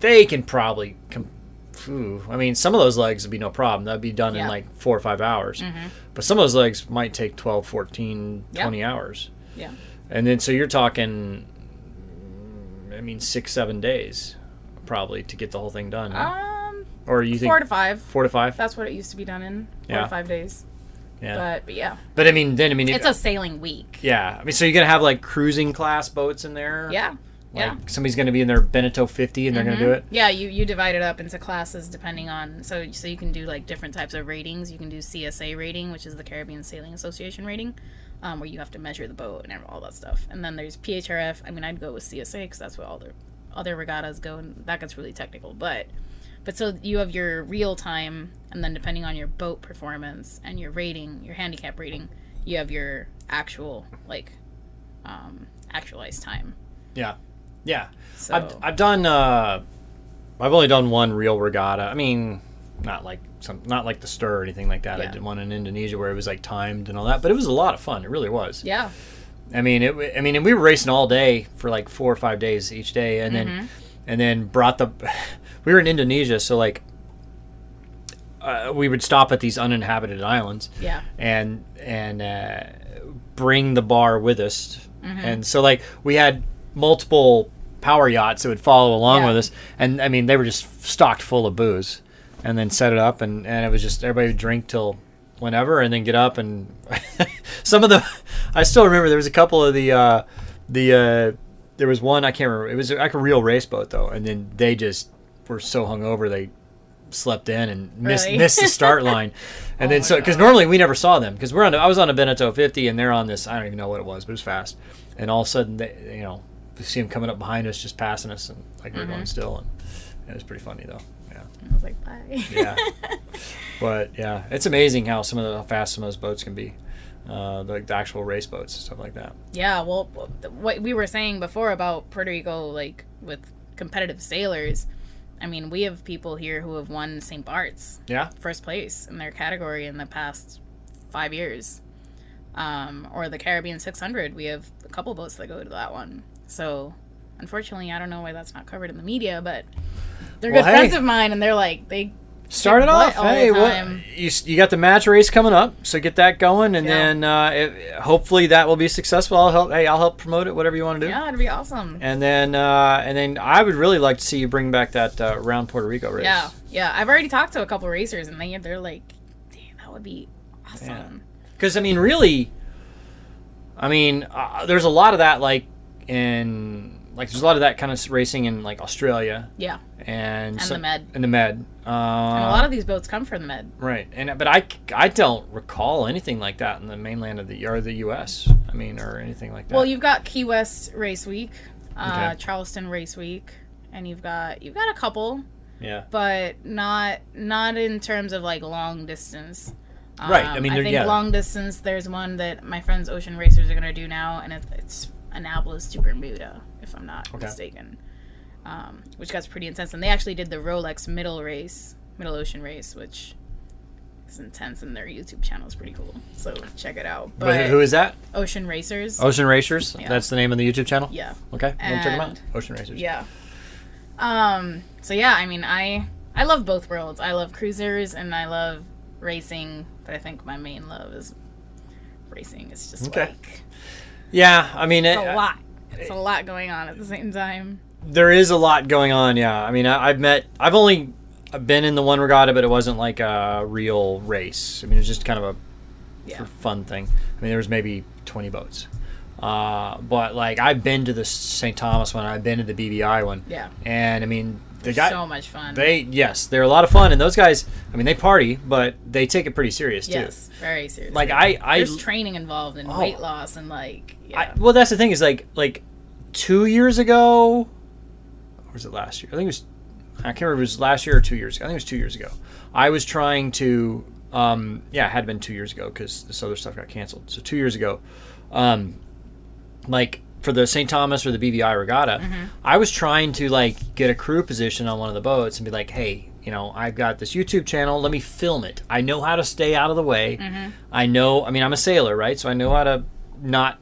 they can probably, com- phew, I mean, some of those legs would be no problem. That'd be done in. Mm-hmm. like four or five hours. But some of those legs might take 12, 14, Yeah. 20 hours. Yeah. And then so you're talking, I mean, six, seven days probably to get the whole thing done. huh? Um, or you think four to five. four to five? That's what it used to be done in. Four Yeah. to five days. yeah. But, but yeah, But I mean, then, I mean, it's it, a sailing week. yeah. I mean, so you're going to have like cruising class boats in there? Yeah. Like yeah. somebody's going to be in their Beneteau 50 and they're going to do it. Yeah, you, you divide it up into classes depending on so so you can do like different types of ratings. You can do CSA rating, which is the Caribbean Sailing Association rating, um, where you have to measure the boat and all that stuff. And then there's PHRF. I mean, I'd go with CSA because that's where all the other regattas go, and that gets really technical. But but so you have your real time, and then depending on your boat performance and your rating, your handicap rating, you have your actual like um, actualized time. Yeah. Yeah. So I've, I've done, uh, I've only done one real regatta. I mean, not like some, not like the stir or anything like that. I did one in Indonesia where it was like timed and all that, but it was a lot of fun. It really was. yeah, I mean, it, I mean, and we were racing all day for like four or five days each day. And Mm-hmm. then, and then brought the, we were in Indonesia. So like, uh, we would stop at these uninhabited islands. yeah. and and uh, bring the bar with us. Mm-hmm. And so like we had multiple power yachts that would follow along Yeah. with us, and I mean they were just stocked full of booze, and then set it up, and and it was just everybody would drink till whenever, and then get up. And some of the I still remember there was a couple of the uh, the uh, there was one I can't remember. It was like a real race boat though, and then they just were so hungover they slept in and missed Really? missed the start line, and Oh then so because normally we never saw them because we're on I was on a Beneteau 50 and they're on this I don't even know what it was but it was fast, and all of a sudden they you know see them coming up behind us just passing us and like we we're Mm-hmm. going still and it was pretty funny though yeah I was like, bye. Yeah. but yeah it's amazing how some of the how fast some of those boats can be. uh, the, the actual race boats and stuff like that. Yeah, well, what we were saying before about Puerto Rico, like with competitive sailors, I mean, we have people here who have won St. Bart's Yeah, first place in their category in the past five years. Um, or the Caribbean 600, we have a couple boats that go to that one. So, unfortunately, I don't know why that's not covered in the media, but they're Well, good friends of mine, and they're like, they start it off. Hey, well, you, you got the match race coming up, so get that going, and Yeah. then uh, it, hopefully that will be successful. I'll help. Hey, I'll help promote it. Whatever you want to do. yeah, it'd be awesome. And then, uh, and then I would really like to see you bring back that uh, round Puerto Rico race. Yeah, yeah. I've already talked to a couple racers, and they they're like, "Damn, that would be awesome." Because I mean, really, I mean, uh, there's a lot of that, like in like there's a lot of that kind of racing in like Australia Yeah, and And some- the Med. and the Med. Uh, and a lot of these boats come from the Med. right, and but I I don't recall anything like that in the mainland of the or the U.S. I mean, or anything like that. Well, you've got Key West Race Week, uh, Okay. Charleston Race Week, and you've got you've got a couple, yeah, but not not in terms of like long distance. Right, I Um, mean, I think yeah. long distance. There's one that my friends Ocean Racers are gonna do now, and it, it's Annapolis to Bermuda, if I'm not Okay. mistaken. Um, which got pretty intense, and they actually did the Rolex Middle Race, Middle Ocean Race, which is intense, and their YouTube channel is pretty cool. So check it out. but, But who is that? Ocean Racers, Ocean Racers. Yeah. That's the name of the YouTube channel. yeah. Okay, we'll check them out. Ocean Racers. Yeah. Um. So yeah, I mean, I I love both worlds. I love cruisers and I love racing, but I think my main love is racing. It's just Okay. like Yeah, I mean, it's it, a lot. It's a lot going on at the same time. there is a lot going on. Yeah, I mean, I, I've met, I've only been in the one regatta, but it wasn't like a real race. I mean, it was just kind of a Yeah. for fun thing. I mean, there was maybe 20 boats. Uh, but like I've been to the St. Thomas one, I've been to the BVI one, Yeah. and I mean, they got so much fun. they yes, they're a lot of fun, and those guys, I mean, they party, but they take it pretty serious too. yes, very serious. Like I, I, there's training involved and Oh. weight loss and like yeah. I, well, that's the thing is like like two years ago, or was it last year? I think it was. I can't remember if it was last year or two years ago. I think it was two years ago. I was trying to. Um, yeah, it had been two years ago because this other stuff got canceled. So two years ago, um, like for the St. Thomas or the BVI regatta, I was trying to like get a crew position on one of the boats and be like, hey. You know, I've got this YouTube channel. Let me film it. I know how to stay out of the way. I know. I mean, I'm a sailor, right? So I know how to not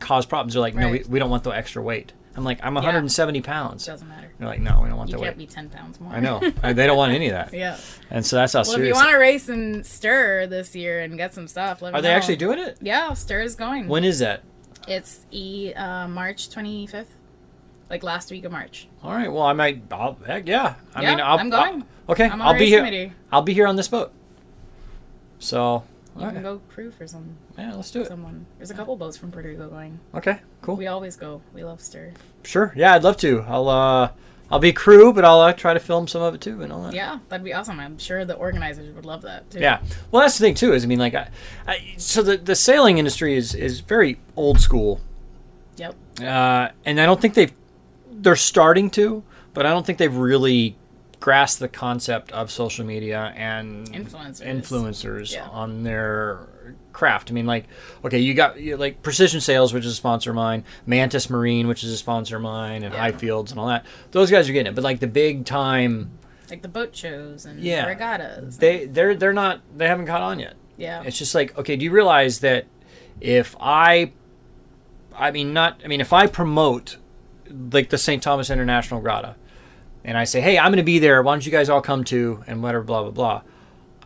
cause problems. They're like, no, we, Right. we don't want the extra weight. I'm like, I'm 170 pounds. doesn't matter. They're like, no, we don't want You the can't weight. be ten pounds more. I know. I- they don't want any of that. yeah. And so that's how Well, if you serious. want to race and STIR this year and get some stuff, let me Are they know. actually doing it? Yeah, STIR is going. When is that? It's e uh, March 25th, like last week of March. All right. Well, I might. I'll, heck yeah. I Yeah, mean, I'll, I'm going. I'll- okay, I'm on I'll be race here. committee. I'll be here on this boat. So, You can go crew for some yeah, let's do it. someone. There's a couple boats from Puerto Rico going. Okay, cool. We always go. We love STIR. Sure. Yeah, I'd love to. I'll uh, I'll be crew, but I'll uh, try to film some of it too and all that. Yeah, that'd be awesome. I'm sure the organizers would love that too. Yeah. Well, that's the thing too. Is I mean, like, I, I, so the the sailing industry is is very old school, Yep. uh, and I don't think they've they're starting to, but I don't think they've really grasped the concept of social media and Influencers. influencers Yeah. on their craft. I mean, like, okay, you got you, like Precision Sails, which is a sponsor of mine, Mantis Marine, which is a sponsor of mine, and Yeah. High Fields and all that. Those guys are getting it, but like the big time, Like the boat shows and Yeah. regattas. they they're they're not they haven't caught on yet. yeah. It's just like, okay, do you realize that if I, I mean, not, I mean, if I promote like the St. Thomas International Regatta and I say, hey, I'm going to be there, why don't you guys all come to, and whatever, blah, blah, blah,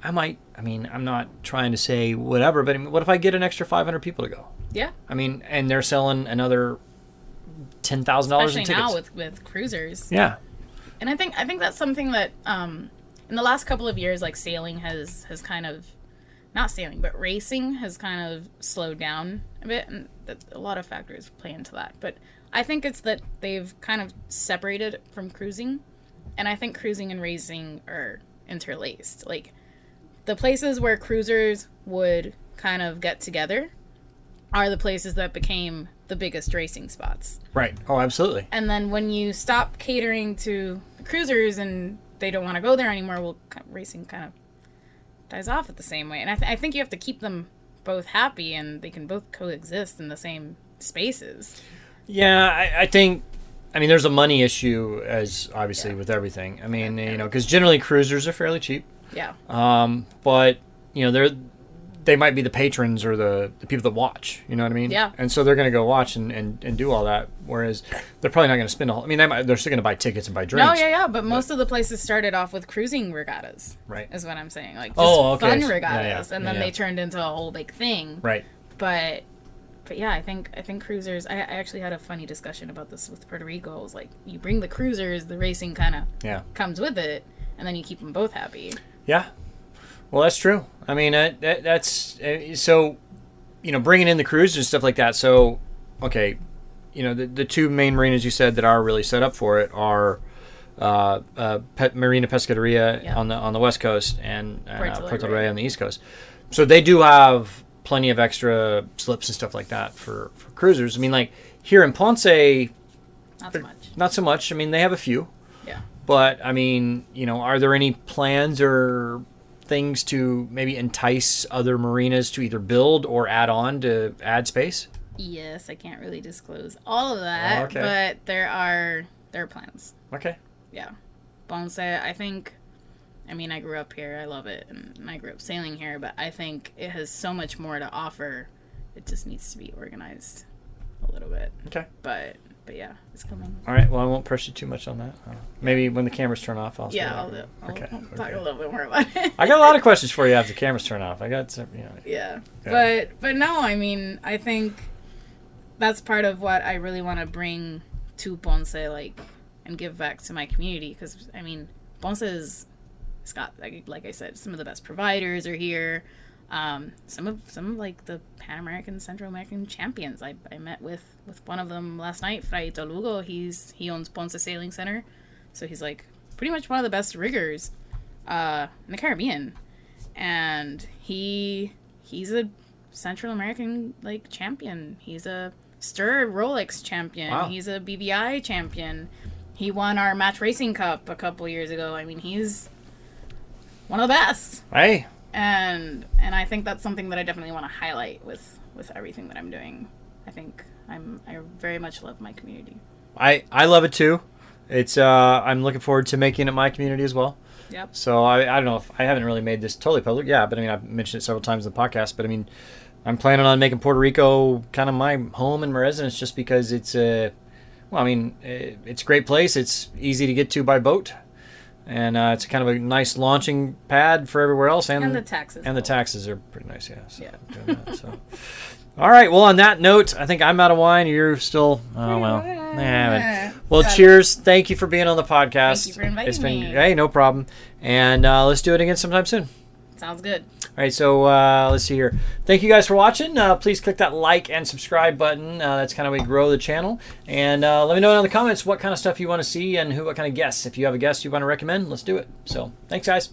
I might, I mean, I'm not trying to say whatever, but I mean, what if I get an extra 500 people to go? yeah. I mean, and they're selling another $10,000 in Especially tickets. now with with cruisers. yeah. and I think I think that's something that um, in the last couple of years, like sailing has has kind of not sailing, but racing has kind of slowed down a bit, and a lot of factors play into that. But I think it's that they've kind of separated from cruising, and I think cruising and racing are interlaced. Like the places where cruisers would kind of get together are the places that became the biggest racing spots. Right. Oh, absolutely. And then when you stop catering to the cruisers and they don't want to go there anymore, well, racing kind of dies off at the same way. And I, th- I think you have to keep them both happy and they can both coexist in the same spaces. Yeah, I, I think. I mean, there's a money issue, as obviously with everything. I mean, you know, because generally cruisers are fairly cheap, Yeah. um, but you know, they're they might be the patrons or the, the people that watch. You know what I mean? Yeah. And so they're going to go watch and, and, and do all that. Whereas they're probably not going to spend a whole. I mean, they might, they're still going to buy tickets and buy drinks. No, yeah, yeah, but most of the places started off with cruising regattas. Right. Is what I'm saying. Like just Oh, okay. fun Yeah, yeah. regattas, and then Yeah, yeah. they turned into a whole big thing. Right. But but yeah, I think I think cruisers. I, I actually had a funny discussion about this with Puerto Rico. It was like you bring the cruisers, the racing kind of Yeah. comes with it, and then you keep them both happy. Yeah. Well, that's true. I mean, uh, that, that's uh, so. You know, bringing in the cruisers and stuff like that. So, okay, you know, the, the two main marinas you said that are really set up for it are uh, uh, Pet, Marina Pescaderia Yeah. on the on the west coast and, uh, Puerto del. Rey on the east coast. So they do have plenty of extra slips and stuff like that for, for cruisers. I mean, like here in Ponce, Not so much. not so much. I mean, they have a few. Yeah. But I mean, you know, are there any plans or things to maybe entice other marinas to either build or add on to add space? Yes, I can't really disclose all of that, okay. but there are there are plans. Okay. Yeah. Ponce, I think. I mean, I grew up here. I love it, and, I grew up sailing here. But I think it has so much more to offer. It just needs to be organized a little bit. Okay. But but yeah, it's coming. All right. Well, I won't press you too much on that. Uh, maybe when the cameras turn off, I'll. Yeah. I'll, I'll, Okay. I'll talk okay. a little bit more about it. I got a lot of questions for you after the cameras turn off. I got some, you know. yeah. Yeah. But but no, I mean, I think that's part of what I really want to bring to Ponce, like, and give back to my community. Because I mean, Ponce is, it's got like, like I said, some of the best providers are here. Um, some of some of like the Pan American, Central American champions. I, I met with with one of them last night, Fraito Lugo. He's he owns Ponce Sailing Center, so he's like pretty much one of the best riggers uh, in the Caribbean, and he he's a Central American like champion. He's a STIR Rolex champion. Wow. He's a BVI champion. He won our match racing cup a couple years ago. I mean, he's one of the best Hey. and and I think that's something that I definitely want to highlight with with everything that I'm doing. I think I'm I very much love my community. I I love it too. It's uh I'm looking forward to making it my community as well. Yep. So I, I don't know if I haven't really made this totally public. Yeah, but I mean I've mentioned it several times in the podcast. But I mean I'm planning on making Puerto Rico kind of my home and my residence just because it's a well I mean it's a great place. It's easy to get to by boat, and uh, it's kind of a nice launching pad for everywhere else. And, And the taxes. and the taxes are pretty nice. Yeah. So, Yeah. that, so. All right. Well, on that note, I think I'm out of wine. You're still. Oh well. Yeah, well, Got it. cheers. Thank you for being on the podcast. Thank you for inviting it's been, me. Hey, no problem. And uh, let's do it again sometime soon. Sounds good. All right, so uh, let's see here. Thank you guys for watching. Uh, please click that like and subscribe button. Uh, that's kind of we grow the channel. And uh, let me know in the comments what kind of stuff you want to see and who, what kind of guests. If you have a guest you want to recommend, let's do it. So, thanks, guys.